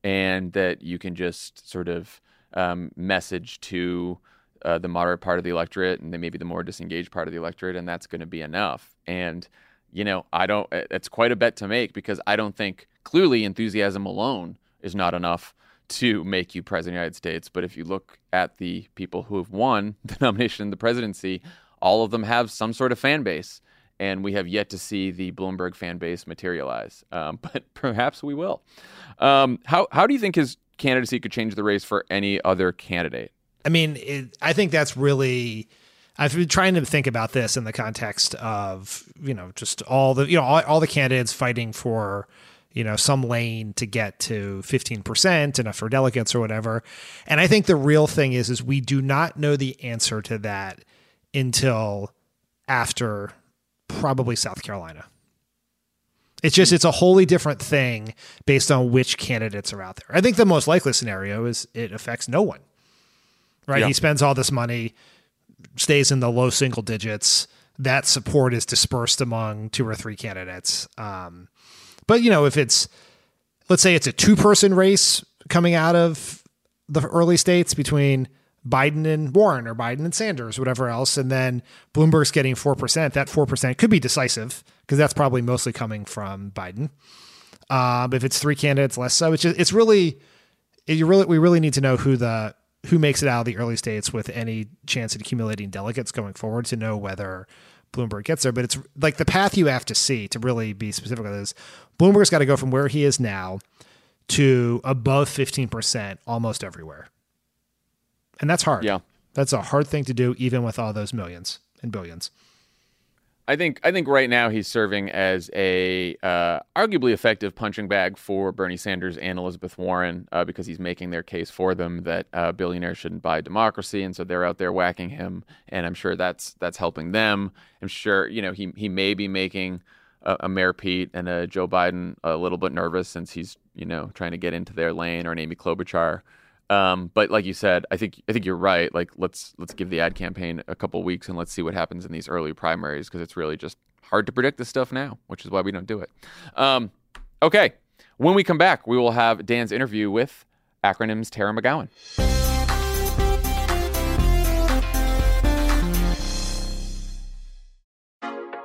Speaker 1: and that you can just sort of um, message to uh, the moderate part of the electorate and then maybe the more disengaged part of the electorate, and that's going to be enough. And you know, I don't. It's quite a bet to make because I don't think clearly enthusiasm alone is not enough to make you president of the United States. But if you look at the people who have won the nomination the presidency, all of them have some sort of fan base. And we have yet to see the Bloomberg fan base materialize. Um, but perhaps we will. Um, how, how do you think his candidacy could change the race for any other candidate?
Speaker 2: I mean, it, I think that's really. I've been trying to think about this in the context of you know just all the you know all, all the candidates fighting for you know some lane to get to 15% enough for delegates or whatever. And i think the real thing is is we do not know the answer to that until after probably south carolina. It's just it's a wholly different thing based on which candidates are out there. I think the most likely scenario is it affects no one right?
Speaker 1: Yeah.
Speaker 2: he spends all this money stays in the low single digits. That support is dispersed among two or three candidates. Um, but you know, if it's let's say it's a two person race coming out of the early states between Biden and Warren or Biden and Sanders, whatever else, and then Bloomberg's getting 4%, that 4% could be decisive because that's probably mostly coming from Biden. But if it's three candidates, less so. It's just, it's really, you really, we really need to know who the, who makes it out of the early states with any chance of accumulating delegates going forward to know whether Bloomberg gets there. But it's like the path you have to see to really be specific on this. Bloomberg's got to go from where he is now to above 15% almost everywhere. And that's hard.
Speaker 1: Yeah.
Speaker 2: That's a hard thing to do, even with all those millions and billions.
Speaker 1: I think I think right now he's serving as a uh, arguably effective punching bag for Bernie Sanders and Elizabeth Warren uh, because he's making their case for them that uh, billionaires shouldn't buy democracy, and so they're out there whacking him, and I'm sure that's that's helping them. I'm sure you know he he may be making a, a Mayor Pete and a Joe Biden a little bit nervous since he's you know trying to get into their lane or an Amy Klobuchar. Um, but like you said, I think I think you're right. Like let's let's give the ad campaign a couple weeks and let's see what happens in these early primaries because it's really just hard to predict this stuff now, which is why we don't do it. Um, okay, when we come back, we will have Dan's interview with Acronym's Tara McGowan.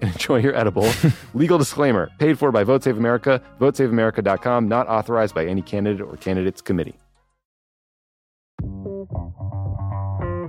Speaker 7: and enjoy your edible. Legal disclaimer paid for by Vote Save America, votesaveamerica.com, not authorized by any candidate or candidates committee.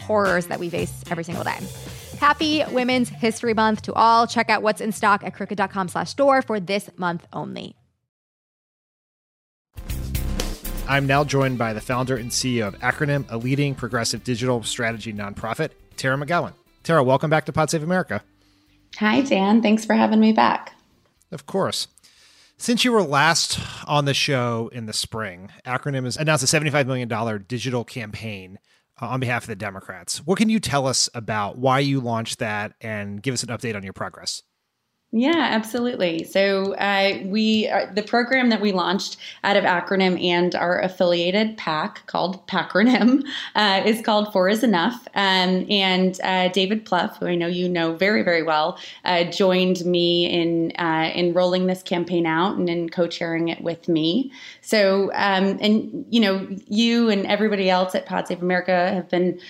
Speaker 5: horrors that we face every single day. Happy Women's History Month to all. Check out what's in stock at crooked.com slash store for this month only.
Speaker 2: I'm now joined by the founder and CEO of Acronym, a leading progressive digital strategy nonprofit, Tara McGowan. Tara, welcome back to Pod Save America.
Speaker 10: Hi, Dan. Thanks for having me back.
Speaker 2: Of course. Since you were last on the show in the spring, Acronym has announced a $75 million digital campaign uh, on behalf of the Democrats. What can you tell us about why you launched that and give us an update on your progress?
Speaker 10: Yeah, absolutely. So uh, we uh, the program that we launched out of Acronym and our affiliated PAC called Pacronym uh, is called Four is Enough. Um, and uh, David Plouffe, who I know you know very very well, uh, joined me in in rolling this campaign out and in co-chairing it with me. So um, and you know you and everybody else at Pod Save America have been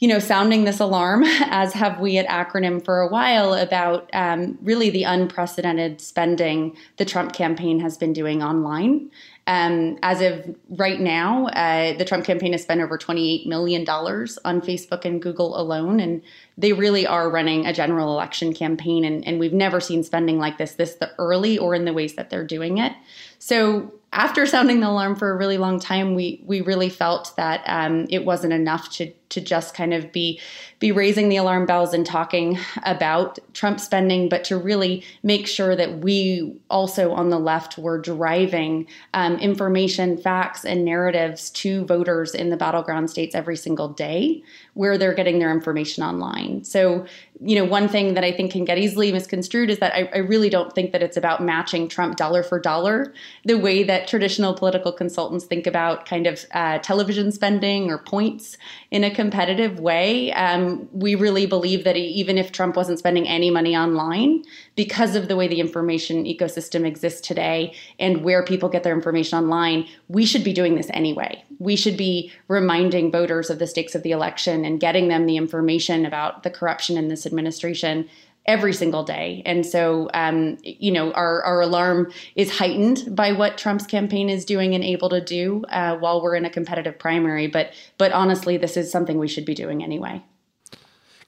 Speaker 10: you know, sounding this alarm, as have we at Acronym for a while, about um, really the unprecedented spending the Trump campaign has been doing online. Um, as of right now, uh, the Trump campaign has spent over $28 million on Facebook and Google alone. And they really are running a general election campaign. And, and we've never seen spending like this, this the early or in the ways that they're doing it. So after sounding the alarm for a really long time, we we really felt that um, it wasn't enough to to just kind of be be raising the alarm bells and talking about Trump spending, but to really make sure that we also on the left were driving um, information, facts, and narratives to voters in the battleground states every single day where they're getting their information online. So, you know, one thing that I think can get easily misconstrued is that I, I really don't think that it's about matching Trump dollar for dollar the way that traditional political consultants think about kind of uh, television spending or points in a competitive way. Um, we really believe that even if Trump wasn't spending any money online, because of the way the information ecosystem exists today and where people get their information online, we should be doing this anyway. We should be reminding voters of the stakes of the election and getting them the information about the corruption in this administration every single day. And so, um, you know, our, our alarm is heightened by what Trump's campaign is doing and able to do uh, while we're in a competitive primary. But, but honestly, this is something we should be doing anyway.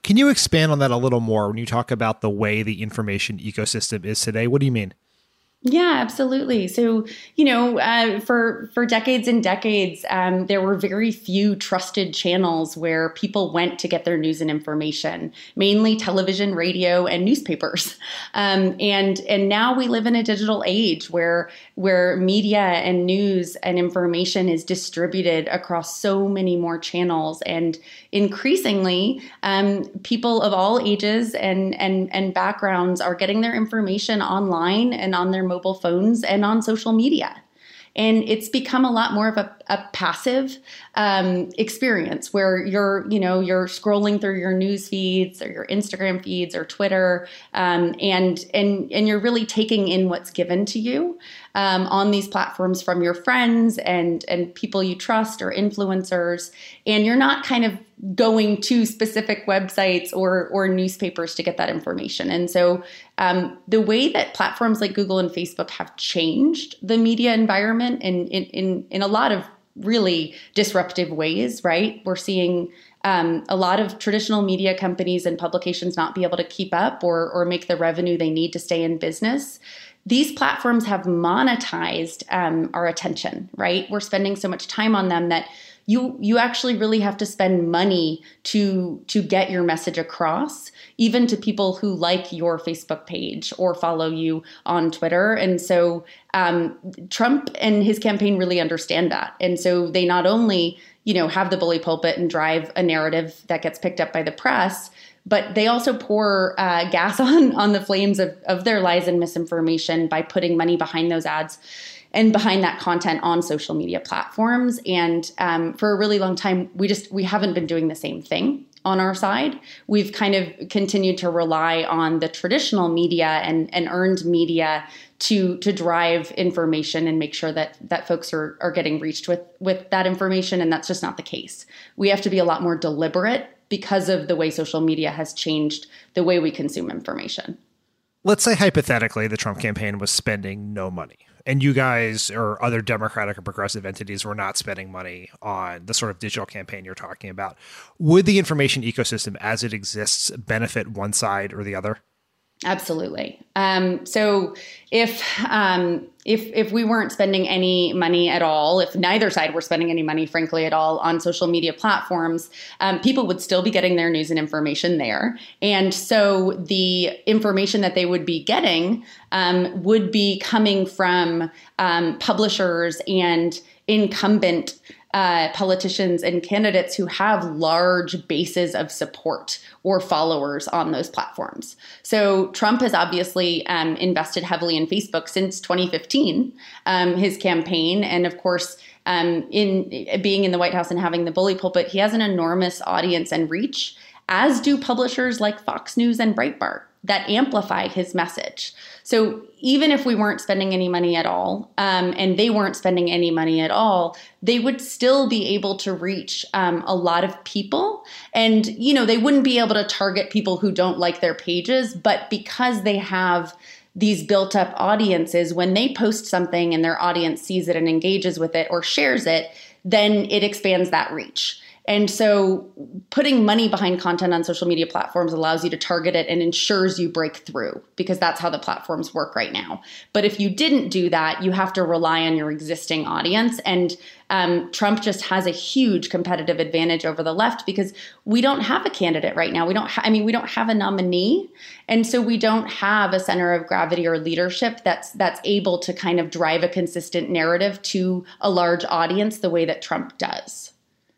Speaker 2: Can you expand on that a little more when you talk about the way the information ecosystem is today? What do you mean?
Speaker 10: Yeah, absolutely. So, you know, uh, for for decades and decades, um, there were very few trusted channels where people went to get their news and information. Mainly television, radio, and newspapers. Um, and and now we live in a digital age where where media and news and information is distributed across so many more channels, and increasingly, um, people of all ages and and and backgrounds are getting their information online and on their mobile phones and on social media. And it's become a lot more of a, a passive um, experience where you're, you know, you're scrolling through your news feeds or your Instagram feeds or Twitter, um, and and and you're really taking in what's given to you um, on these platforms from your friends and and people you trust or influencers, and you're not kind of going to specific websites or or newspapers to get that information. And so um, the way that platforms like Google and Facebook have changed the media environment in in in, in a lot of really disruptive ways, right? We're seeing um, a lot of traditional media companies and publications not be able to keep up or, or make the revenue they need to stay in business. These platforms have monetized um, our attention, right? We're spending so much time on them that you you actually really have to spend money to to get your message across even to people who like your facebook page or follow you on twitter and so um, trump and his campaign really understand that and so they not only you know have the bully pulpit and drive a narrative that gets picked up by the press but they also pour uh, gas on on the flames of, of their lies and misinformation by putting money behind those ads and behind that content on social media platforms. And um, for a really long time, we just we haven't been doing the same thing on our side. We've kind of continued to rely on the traditional media and, and earned media to to drive information and make sure that that folks are are getting reached with with that information. And that's just not the case. We have to be a lot more deliberate because of the way social media has changed the way we consume information.
Speaker 2: Let's say hypothetically the Trump campaign was spending no money and you guys or other democratic or progressive entities were not spending money on the sort of digital campaign you're talking about, would the information ecosystem as it exists benefit one side or the other?
Speaker 10: Absolutely. Um, so if um, if if we weren't spending any money at all, if neither side were spending any money, frankly, at all on social media platforms, um, people would still be getting their news and information there, and so the information that they would be getting um, would be coming from um, publishers and incumbent uh, politicians and candidates who have large bases of support or followers on those platforms. So Trump has obviously um, invested heavily in Facebook since 2015, um, his campaign, and of course. Um, in being in the White House and having the bully pulpit, he has an enormous audience and reach, as do publishers like Fox News and Breitbart that amplify his message. So even if we weren't spending any money at all, um, and they weren't spending any money at all, they would still be able to reach um, a lot of people. And you know, they wouldn't be able to target people who don't like their pages, but because they have these built up audiences, when they post something and their audience sees it and engages with it or shares it, then it expands that reach. And so putting money behind content on social media platforms allows you to target it and ensures you break through because that's how the platforms work right now. But if you didn't do that, you have to rely on your existing audience. And um, Trump just has a huge competitive advantage over the left because we don't have a candidate right now. We don't, ha- I mean, we don't have a nominee. And so we don't have a center of gravity or leadership that's that's able to kind of drive a consistent narrative to a large audience the way that Trump does.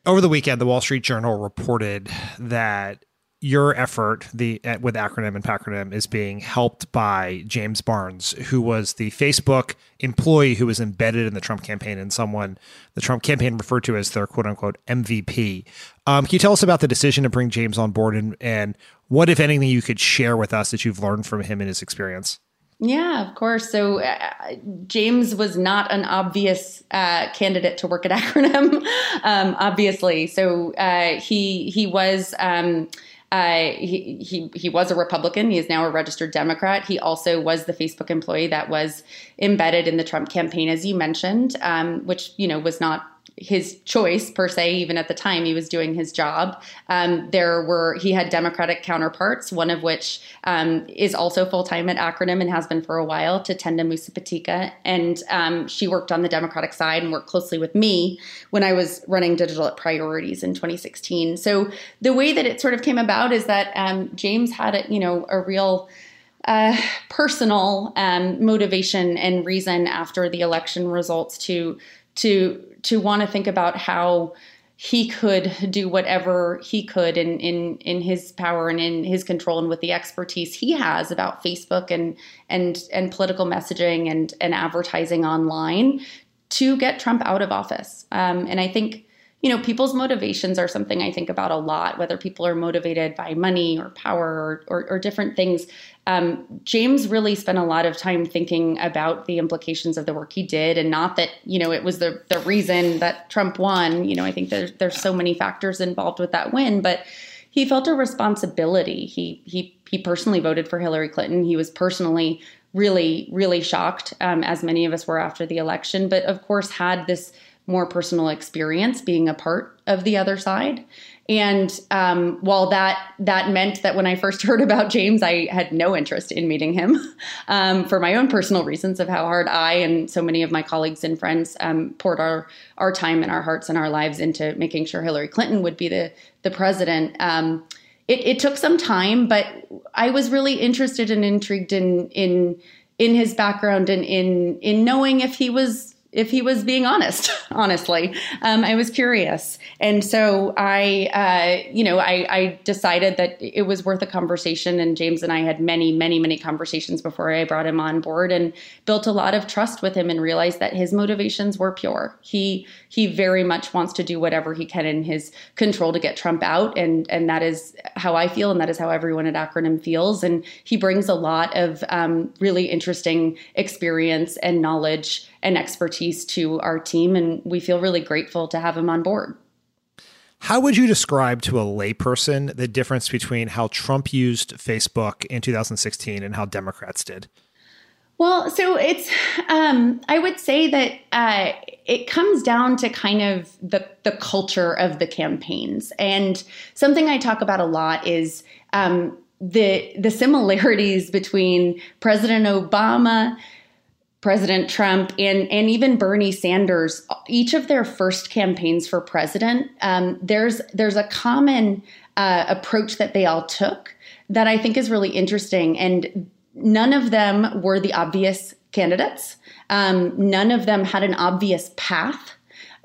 Speaker 2: Over the weekend, the Wall Street Journal reported that your effort the with acronym and pacronym is being helped by James Barnes, who was the Facebook employee who was embedded in the Trump campaign and someone the Trump campaign referred to as their quote unquote MVP. Um, can you tell us about the decision to bring James on board and, and what, if anything, you could share with us that you've learned from him and his experience?
Speaker 10: Yeah, of course. So uh, James was not an obvious uh, candidate to work at Acronym, um, obviously. So uh, he he was. Um, uh, he, he he was a Republican. He is now a registered Democrat. He also was the Facebook employee that was embedded in the Trump campaign, as you mentioned, um, which you know was not his choice per se even at the time he was doing his job. Um, there were he had democratic counterparts one of which um, is also full-time at acronym and has been for a while Tatenda Musapatike and um, she worked on the democratic side and worked closely with me when i was running digital at priorities in 2016 so the way that it sort of came about is that um, james had a you know a real uh, personal um, motivation and reason after the election results to to to want to think about how he could do whatever he could in in in his power and in his control and with the expertise he has about Facebook and and and political messaging and and advertising online to get Trump out of office. Um, and I think you know, people's motivations are something I think about a lot, whether people are motivated by money or power or, or, or different things. Um, James really spent a lot of time thinking about the implications of the work he did, and not that you know it was the the reason that Trump won. You know, I think there's there's so many factors involved with that win, but he felt a responsibility. He he he personally voted for Hillary Clinton. He was personally really really shocked, um, as many of us were after the election, but of course had this more personal experience being a part of the other side. And um, while that that meant that when I first heard about James, I had no interest in meeting him um, for my own personal reasons of how hard I and so many of my colleagues and friends um, poured our our time and our hearts and our lives into making sure Hillary Clinton would be the the president. Um, it, it took some time, but I was really interested and intrigued in in in his background and in in knowing if he was if he was being honest, honestly. Um, I was curious. And so I, uh, you know, I, I, decided that it was worth a conversation. And James and I had many, many, many conversations before I brought him on board and built a lot of trust with him and realized that his motivations were pure. He, he very much wants to do whatever he can in his control to get Trump out. And, and that is how I feel. And that is how everyone at Acronym feels. And he brings a lot of um, really interesting experience and knowledge and expertise to our team. And we feel really grateful to have him on board.
Speaker 2: How would you describe to a layperson the difference between how Trump used Facebook in 2016 and how Democrats did?
Speaker 10: Well, so it's, um, I would say that uh, it comes down to kind of the, the culture of the campaigns. And something I talk about a lot is um, the, the similarities between President Obama, President Trump and and even Bernie Sanders, each of their first campaigns for president, um, there's there's a common uh, approach that they all took that I think is really interesting, and none of them were the obvious candidates. Um, none of them had an obvious path.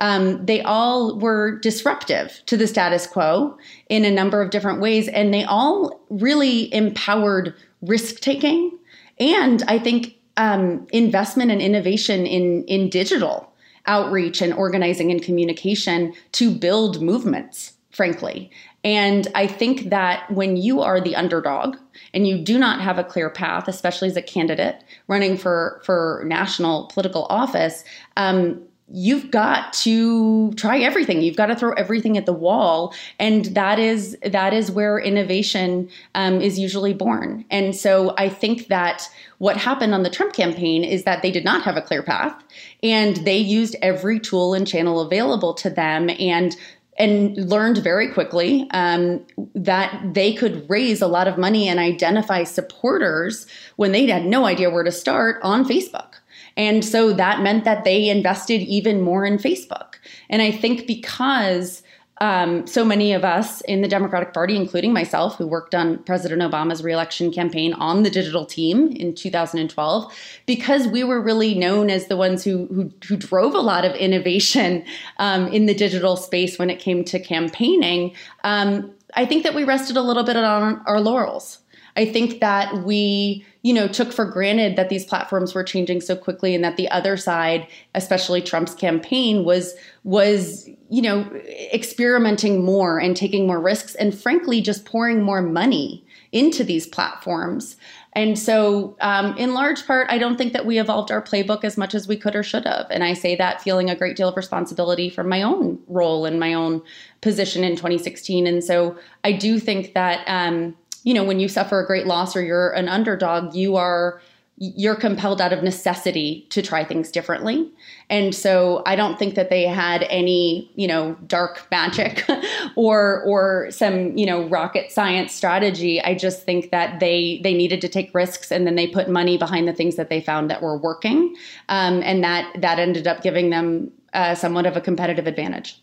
Speaker 10: Um, they all were disruptive to the status quo in a number of different ways, and they all really empowered risk taking. And I think um, investment and innovation in in digital outreach and organizing and communication to build movements frankly and i think that when you are the underdog and you do not have a clear path especially as a candidate running for for national political office um, you've got to try everything. You've got to throw everything at the wall. And that is that is where innovation um, is usually born. And so i think that what happened on the trump campaign is that they did not have a clear path and they used every tool and channel available to them. And and learned very quickly um, that they could raise a lot of money and identify supporters when they had no idea where to start on Facebook. And so that meant that they invested even more in Facebook. And I think because um, so many of us in the Democratic Party, including myself, who worked on President Obama's reelection campaign on the digital team in 2012, because we were really known as the ones who who, who drove a lot of innovation um, in the digital space when it came to campaigning. Um, I think that we rested a little bit on our laurels. I think that we, you know, took for granted that these platforms were changing so quickly and that the other side, especially Trump's campaign was was, you know, experimenting more and taking more risks and frankly just pouring more money into these platforms. And so, um, in large part, I don't think that we evolved our playbook as much as we could or should have. And I say that feeling a great deal of responsibility from my own role and my own position in 2016. And so, I do think that um, you know, when you suffer a great loss or you're an underdog, you are you're compelled out of necessity to try things differently. And so I don't think that they had any, you know, dark magic or or some, you know, rocket science strategy. I just think that they they needed to take risks and then they put money behind the things that they found that were working. Um, and that that ended up giving them uh, somewhat of a competitive advantage.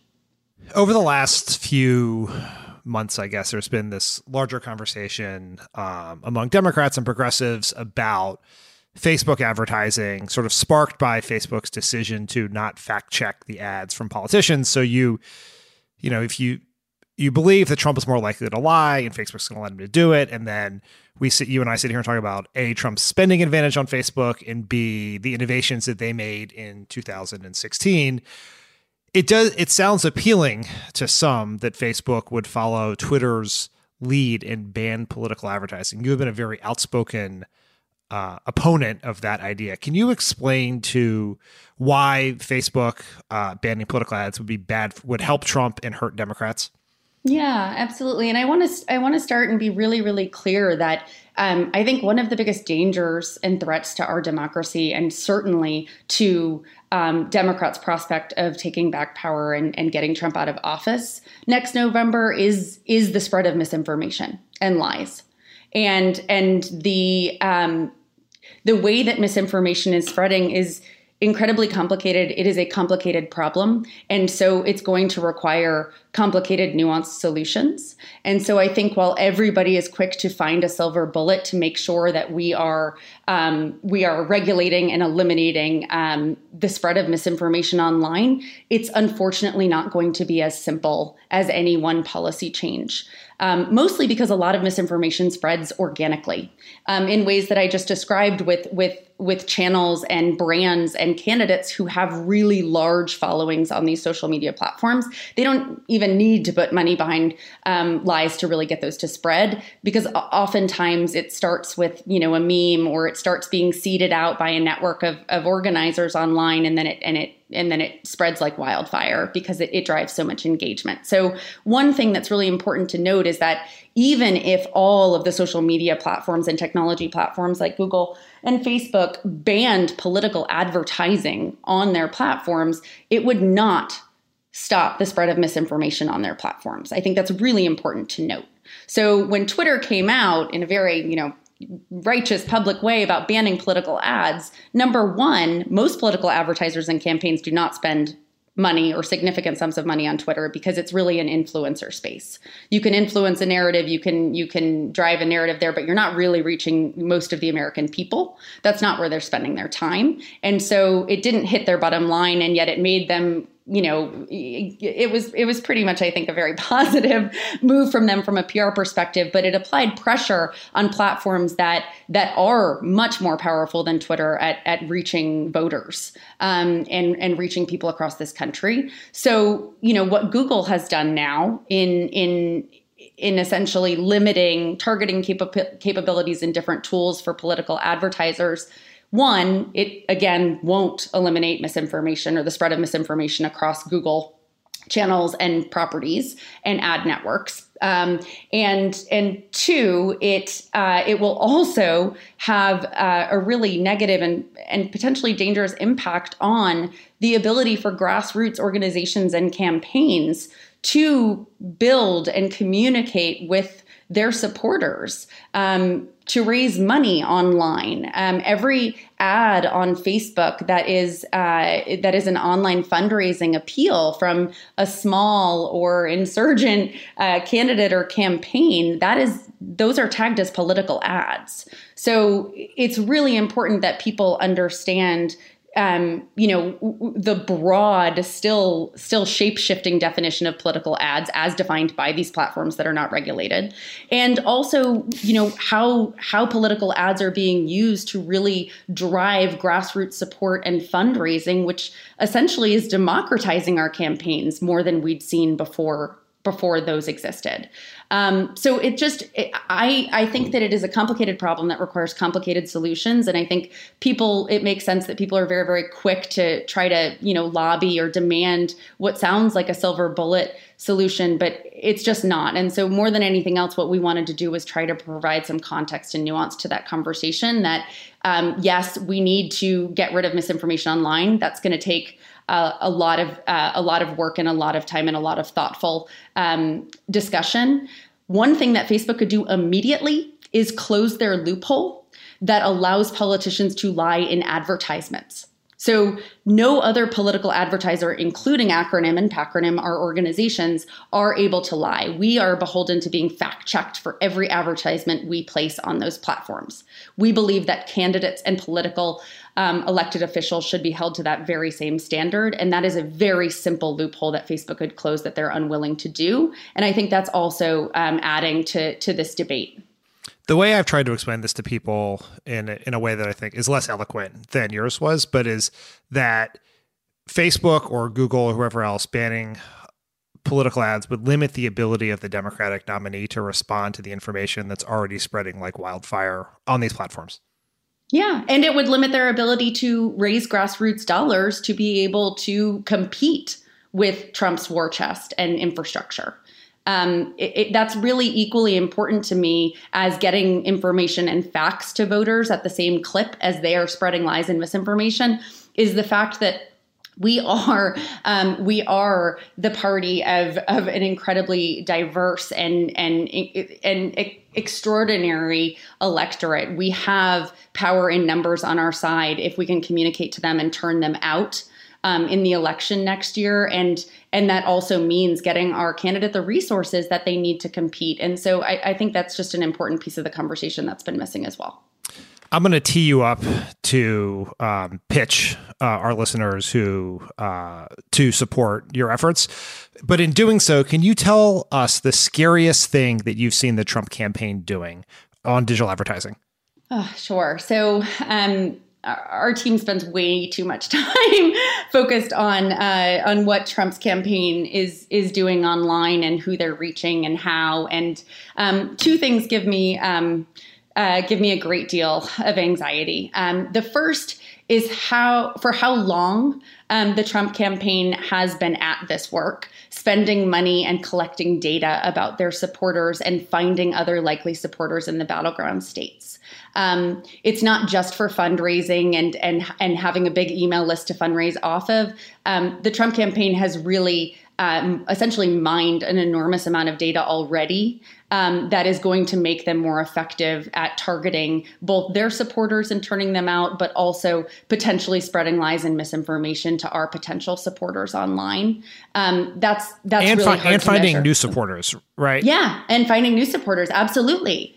Speaker 2: Over the last few months, I guess, there's been this larger conversation um, among Democrats and progressives about Facebook advertising, sort of sparked by Facebook's decision to not fact check the ads from politicians. So you, you know, if you you believe that Trump is more likely to lie and Facebook's going to let him to do it, and then we sit, you and I sit here and talk about a Trump's spending advantage on Facebook, and b the innovations that they made in 2016 it does it sounds appealing to some that Facebook would follow Twitter's lead and ban political advertising. You have been a very outspoken uh, opponent of that idea. Can you explain to why Facebook uh, banning political ads would be bad, would help Trump and hurt Democrats?
Speaker 10: Yeah, absolutely. And I want to I want to start and be really really clear that um, I think one of the biggest dangers and threats to our democracy, and certainly to um, Democrats' prospect of taking back power and, and getting Trump out of office next November, is is the spread of misinformation and lies, and and the um, the way that misinformation is spreading is incredibly complicated. It is a complicated problem. And so it's going to require complicated, nuanced solutions. And so I think while everybody is quick to find a silver bullet to make sure that we are um, we are regulating and eliminating um, the spread of misinformation online, it's unfortunately not going to be as simple as any one policy change. Um, mostly because a lot of misinformation spreads organically um, in ways that I just described with with with channels and brands and candidates who have really large followings on these social media platforms. They don't even need to put money behind um, lies to really get those to spread because oftentimes it starts with you know a meme or it starts being seeded out by a network of, of organizers online and then it and it and then it spreads like wildfire because it, it drives so much engagement. So one thing that's really important to note is that even if all of the social media platforms and technology platforms like Google and Facebook banned political advertising on their platforms, it would not stop the spread of misinformation on their platforms. I think that's really important to note. So when Twitter came out in a very, you know, righteous public way about banning political ads, number 1, most political advertisers and campaigns do not spend money or significant sums of money on Twitter because it's really an influencer space. You can influence a narrative, you can you can drive a narrative there, but you're not really reaching most of the American people. That's not where they're spending their time. And so it didn't hit their bottom line and yet it made them you know it was it was pretty much i think a very positive move from them from a pr perspective but it applied pressure on platforms that that are much more powerful than twitter at, at reaching voters um, and and reaching people across this country. So you know what google has done now in in in essentially limiting targeting capa- capabilities and different tools for political advertisers one, it again won't eliminate misinformation or the spread of misinformation across Google channels and properties and ad networks. Um, and and two, it uh, it will also have uh, a really negative and and potentially dangerous impact on the ability for grassroots organizations and campaigns to build and communicate with their supporters. Um, to raise money online. Um, every ad on Facebook that is uh, that is an online fundraising appeal from a small or insurgent uh, candidate or campaign that is those are tagged as political ads. So it's really important that people understand um, you know the broad still still shape shifting definition of political ads as defined by these platforms that are not regulated. And also you know how how political ads are being used to really drive grassroots support and fundraising which essentially is democratizing our campaigns more than we'd seen before before those existed. Um, so it just, it, I, I think that it is a complicated problem that requires complicated solutions. And I think people, it makes sense that people are very, very quick to try to, you know, lobby or demand what sounds like a silver bullet solution, but it's just not. And so more than anything else, what we wanted to do was try to provide some context and nuance to that conversation that, um, yes, we need to get rid of misinformation online. That's going to take uh, a lot of uh, a lot of work and a lot of time and a lot of thoughtful um, discussion. One thing that Facebook could do immediately is close their loophole that allows politicians to lie in advertisements. So, no other political advertiser, including Acronym and Pacronym, our organizations, are able to lie. We are beholden to being fact checked for every advertisement we place on those platforms. We believe that candidates and political um, elected officials should be held to that very same standard. And that is a very simple loophole that Facebook could close that they're unwilling to do. And I think that's also um, adding to, to this debate
Speaker 2: the way I've tried to explain this to people in in a way that I think is less eloquent than yours was, but is that Facebook or Google or whoever else banning political ads would limit the ability of the Democratic nominee to respond to the information that's already spreading like wildfire on these platforms.
Speaker 10: Yeah, and it would limit their ability to raise grassroots dollars to be able to compete with Trump's war chest and infrastructure um, it, it, that's really equally important to me as getting information and facts to voters at the same clip as they are spreading lies and misinformation is the fact that we are um, we are the party of of an incredibly diverse and and and extraordinary electorate. We have power in numbers on our side if we can communicate to them and turn them out um, in the election next year, and and that also means getting our candidate the resources that they need to compete. And so I, I think that's just an important piece of the conversation that's been missing as well.
Speaker 2: I'm going to tee you up to um, pitch uh, our listeners who uh, to support your efforts. But in doing so, can you tell us the scariest thing that you've seen the Trump campaign doing on digital advertising?
Speaker 10: Oh, sure. So um, our team spends way too much time focused on uh, on what Trump's campaign is is doing online and who they're reaching and how. And um, two things give me um, uh, give me a great deal of anxiety. Um, the first is how for how long um, the Trump campaign has been at this work, spending money and collecting data about their supporters and finding other likely supporters in the battleground states. Um, it's not just for fundraising and and and having a big email list to fundraise off of. Um, the Trump campaign has really um, essentially mined an enormous amount of data already um, that is going to make them more effective at targeting both their supporters and turning them out, but also potentially spreading lies and misinformation to our potential supporters online. Um, that's that's
Speaker 2: and,
Speaker 10: really
Speaker 2: fi- and finding measure. new supporters, right?
Speaker 10: Yeah, and finding new supporters, absolutely.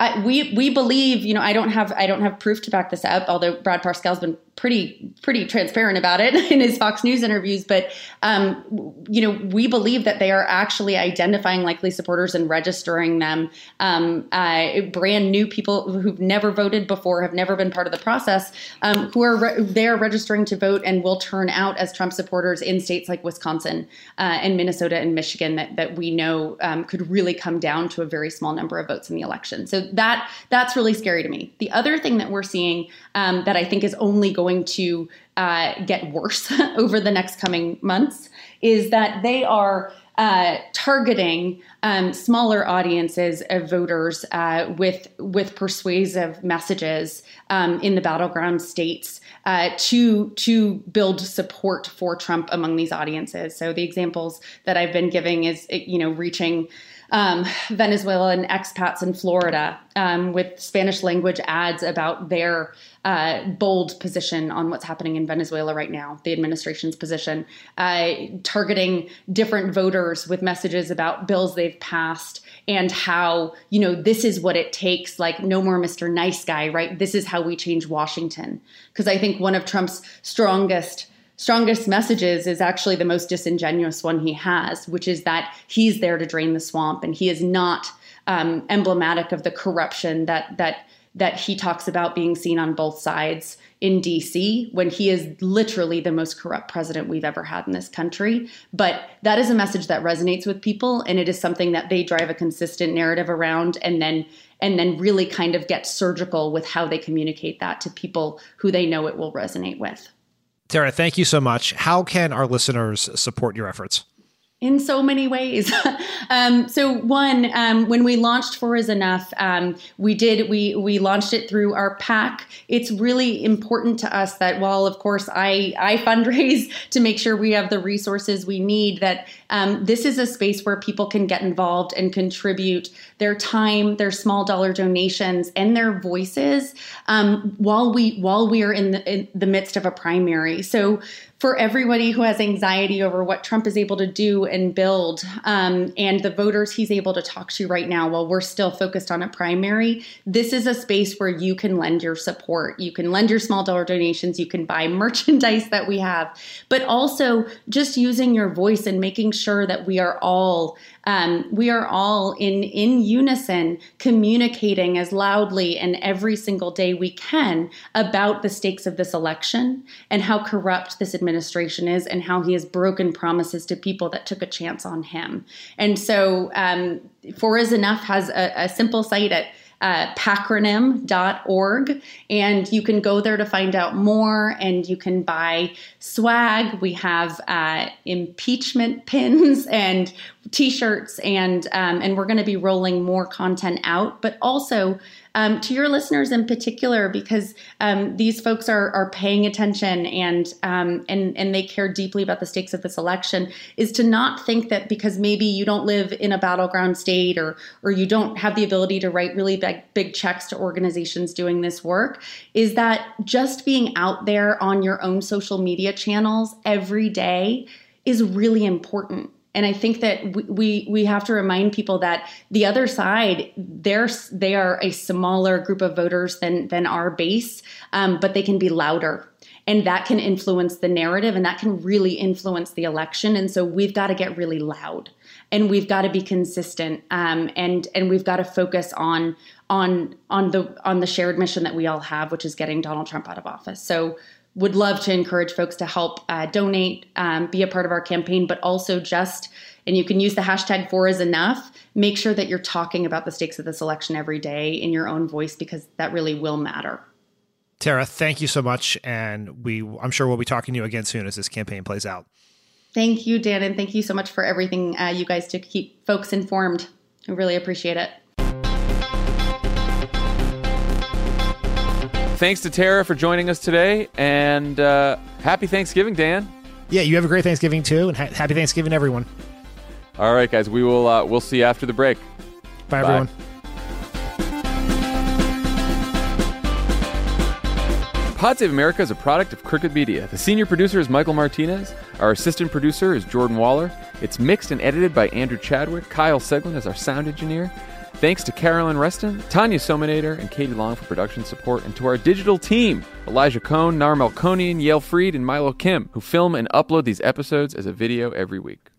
Speaker 10: I, we we believe, you know, I don't have I don't have proof to back this up. Although Brad Parscale's been pretty pretty transparent about it in his Fox News interviews, but um, you know, we believe that they are actually identifying likely supporters and registering them. Um, uh, brand new people who've never voted before, have never been part of the process, um, who are re- they are registering to vote and will turn out as Trump supporters in states like Wisconsin uh, and Minnesota and Michigan that that we know um, could really come down to a very small number of votes in the election. So that that's really scary to me. The other thing that we're seeing um, that I think is only going to uh, get worse over the next coming months is that they are uh, targeting um, smaller audiences of voters uh, with with persuasive messages um, in the battleground states uh, to to build support for Trump among these audiences. So the examples that I've been giving is you know reaching um, Venezuelan expats in Florida um, with Spanish language ads about their uh, bold position on what's happening in Venezuela right now, the administration's position, uh, targeting different voters with messages about bills they've passed and how, you know, this is what it takes, like no more Mr. Nice Guy, right? This is how we change Washington. Because I think one of Trump's strongest strongest messages is actually the most disingenuous one he has, which is that he's there to drain the swamp and he is not um, emblematic of the corruption that that that he talks about being seen on both sides in DC when he is literally the most corrupt president we've ever had in this country. But that is a message that resonates with people and it is something that they drive a consistent narrative around and then and then really kind of get surgical with how they communicate that to people who they know it will resonate with.
Speaker 2: Tara, thank you so much. How can our listeners support your efforts?
Speaker 10: In so many ways. um, so one, um, when we launched Four is Enough, um, we did we we launched it through our PAC. It's really important to us that while of course I I fundraise to make sure we have the resources we need, that um, this is a space where people can get involved and contribute their time, their small dollar donations, and their voices um, while we while we are in the in the midst of a primary. So for everybody who has anxiety over what Trump is able to do and build, um, and the voters he's able to talk to right now while we're still focused on a primary, this is a space where you can lend your support. You can lend your small dollar donations, you can buy merchandise that we have, but also just using your voice and making sure that we are all um, we are all in in unison communicating as loudly and every single day we can about the stakes of this election and how corrupt this administration is and how he has broken promises to people that took a chance on him. And so, um, Four is Enough has a, a simple site at uh, pacronym.org. And you can go there to find out more and you can buy swag. We have uh, impeachment pins and t-shirts and um, and we're going to be rolling more content out but also um, to your listeners in particular because um, these folks are are paying attention and um, and and they care deeply about the stakes of this election is to not think that because maybe you don't live in a battleground state or or you don't have the ability to write really big big checks to organizations doing this work is that just being out there on your own social media channels every day is really important and I think that we we have to remind people that the other side they're they are a smaller group of voters than than our base, um, but they can be louder. And that can influence the narrative and that can really influence the election. And so we've got to get really loud and we've got to be consistent um, and and we've got to focus on on on the on the shared mission that we all have, which is getting Donald Trump out of office. So would love to encourage folks to help uh, donate, um, be a part of our campaign, but also just, and you can use the hashtag four is enough. Make sure that you're talking about the stakes of this election every day in your own voice because that really will matter.
Speaker 2: Tara, thank you so much, and we I'm sure we'll be talking to you again soon as this campaign plays out.
Speaker 10: Thank you, Dan, and thank you so much for everything uh, you guys to keep folks informed. I really appreciate it.
Speaker 1: Thanks to Tara for joining us today, and uh, happy Thanksgiving, Dan.
Speaker 2: Yeah, you have a great Thanksgiving too, and ha- happy Thanksgiving, everyone.
Speaker 1: All right, guys, we will uh, we'll see you after the break.
Speaker 2: Bye, Bye. everyone.
Speaker 1: Pod Save America is a product of Crooked Media. The senior producer is Michael Martinez. Our assistant producer is Jordan Waller. It's mixed and edited by Andrew Chadwick. Kyle Seglin is our sound engineer. Thanks to Caroline Reston, Tanya Somanader, and Katie Long for production support, and to our digital team, Elijah Cone, Nar Melkonian, Yael Freed, and Milo Kim, who film and upload these episodes as a video every week.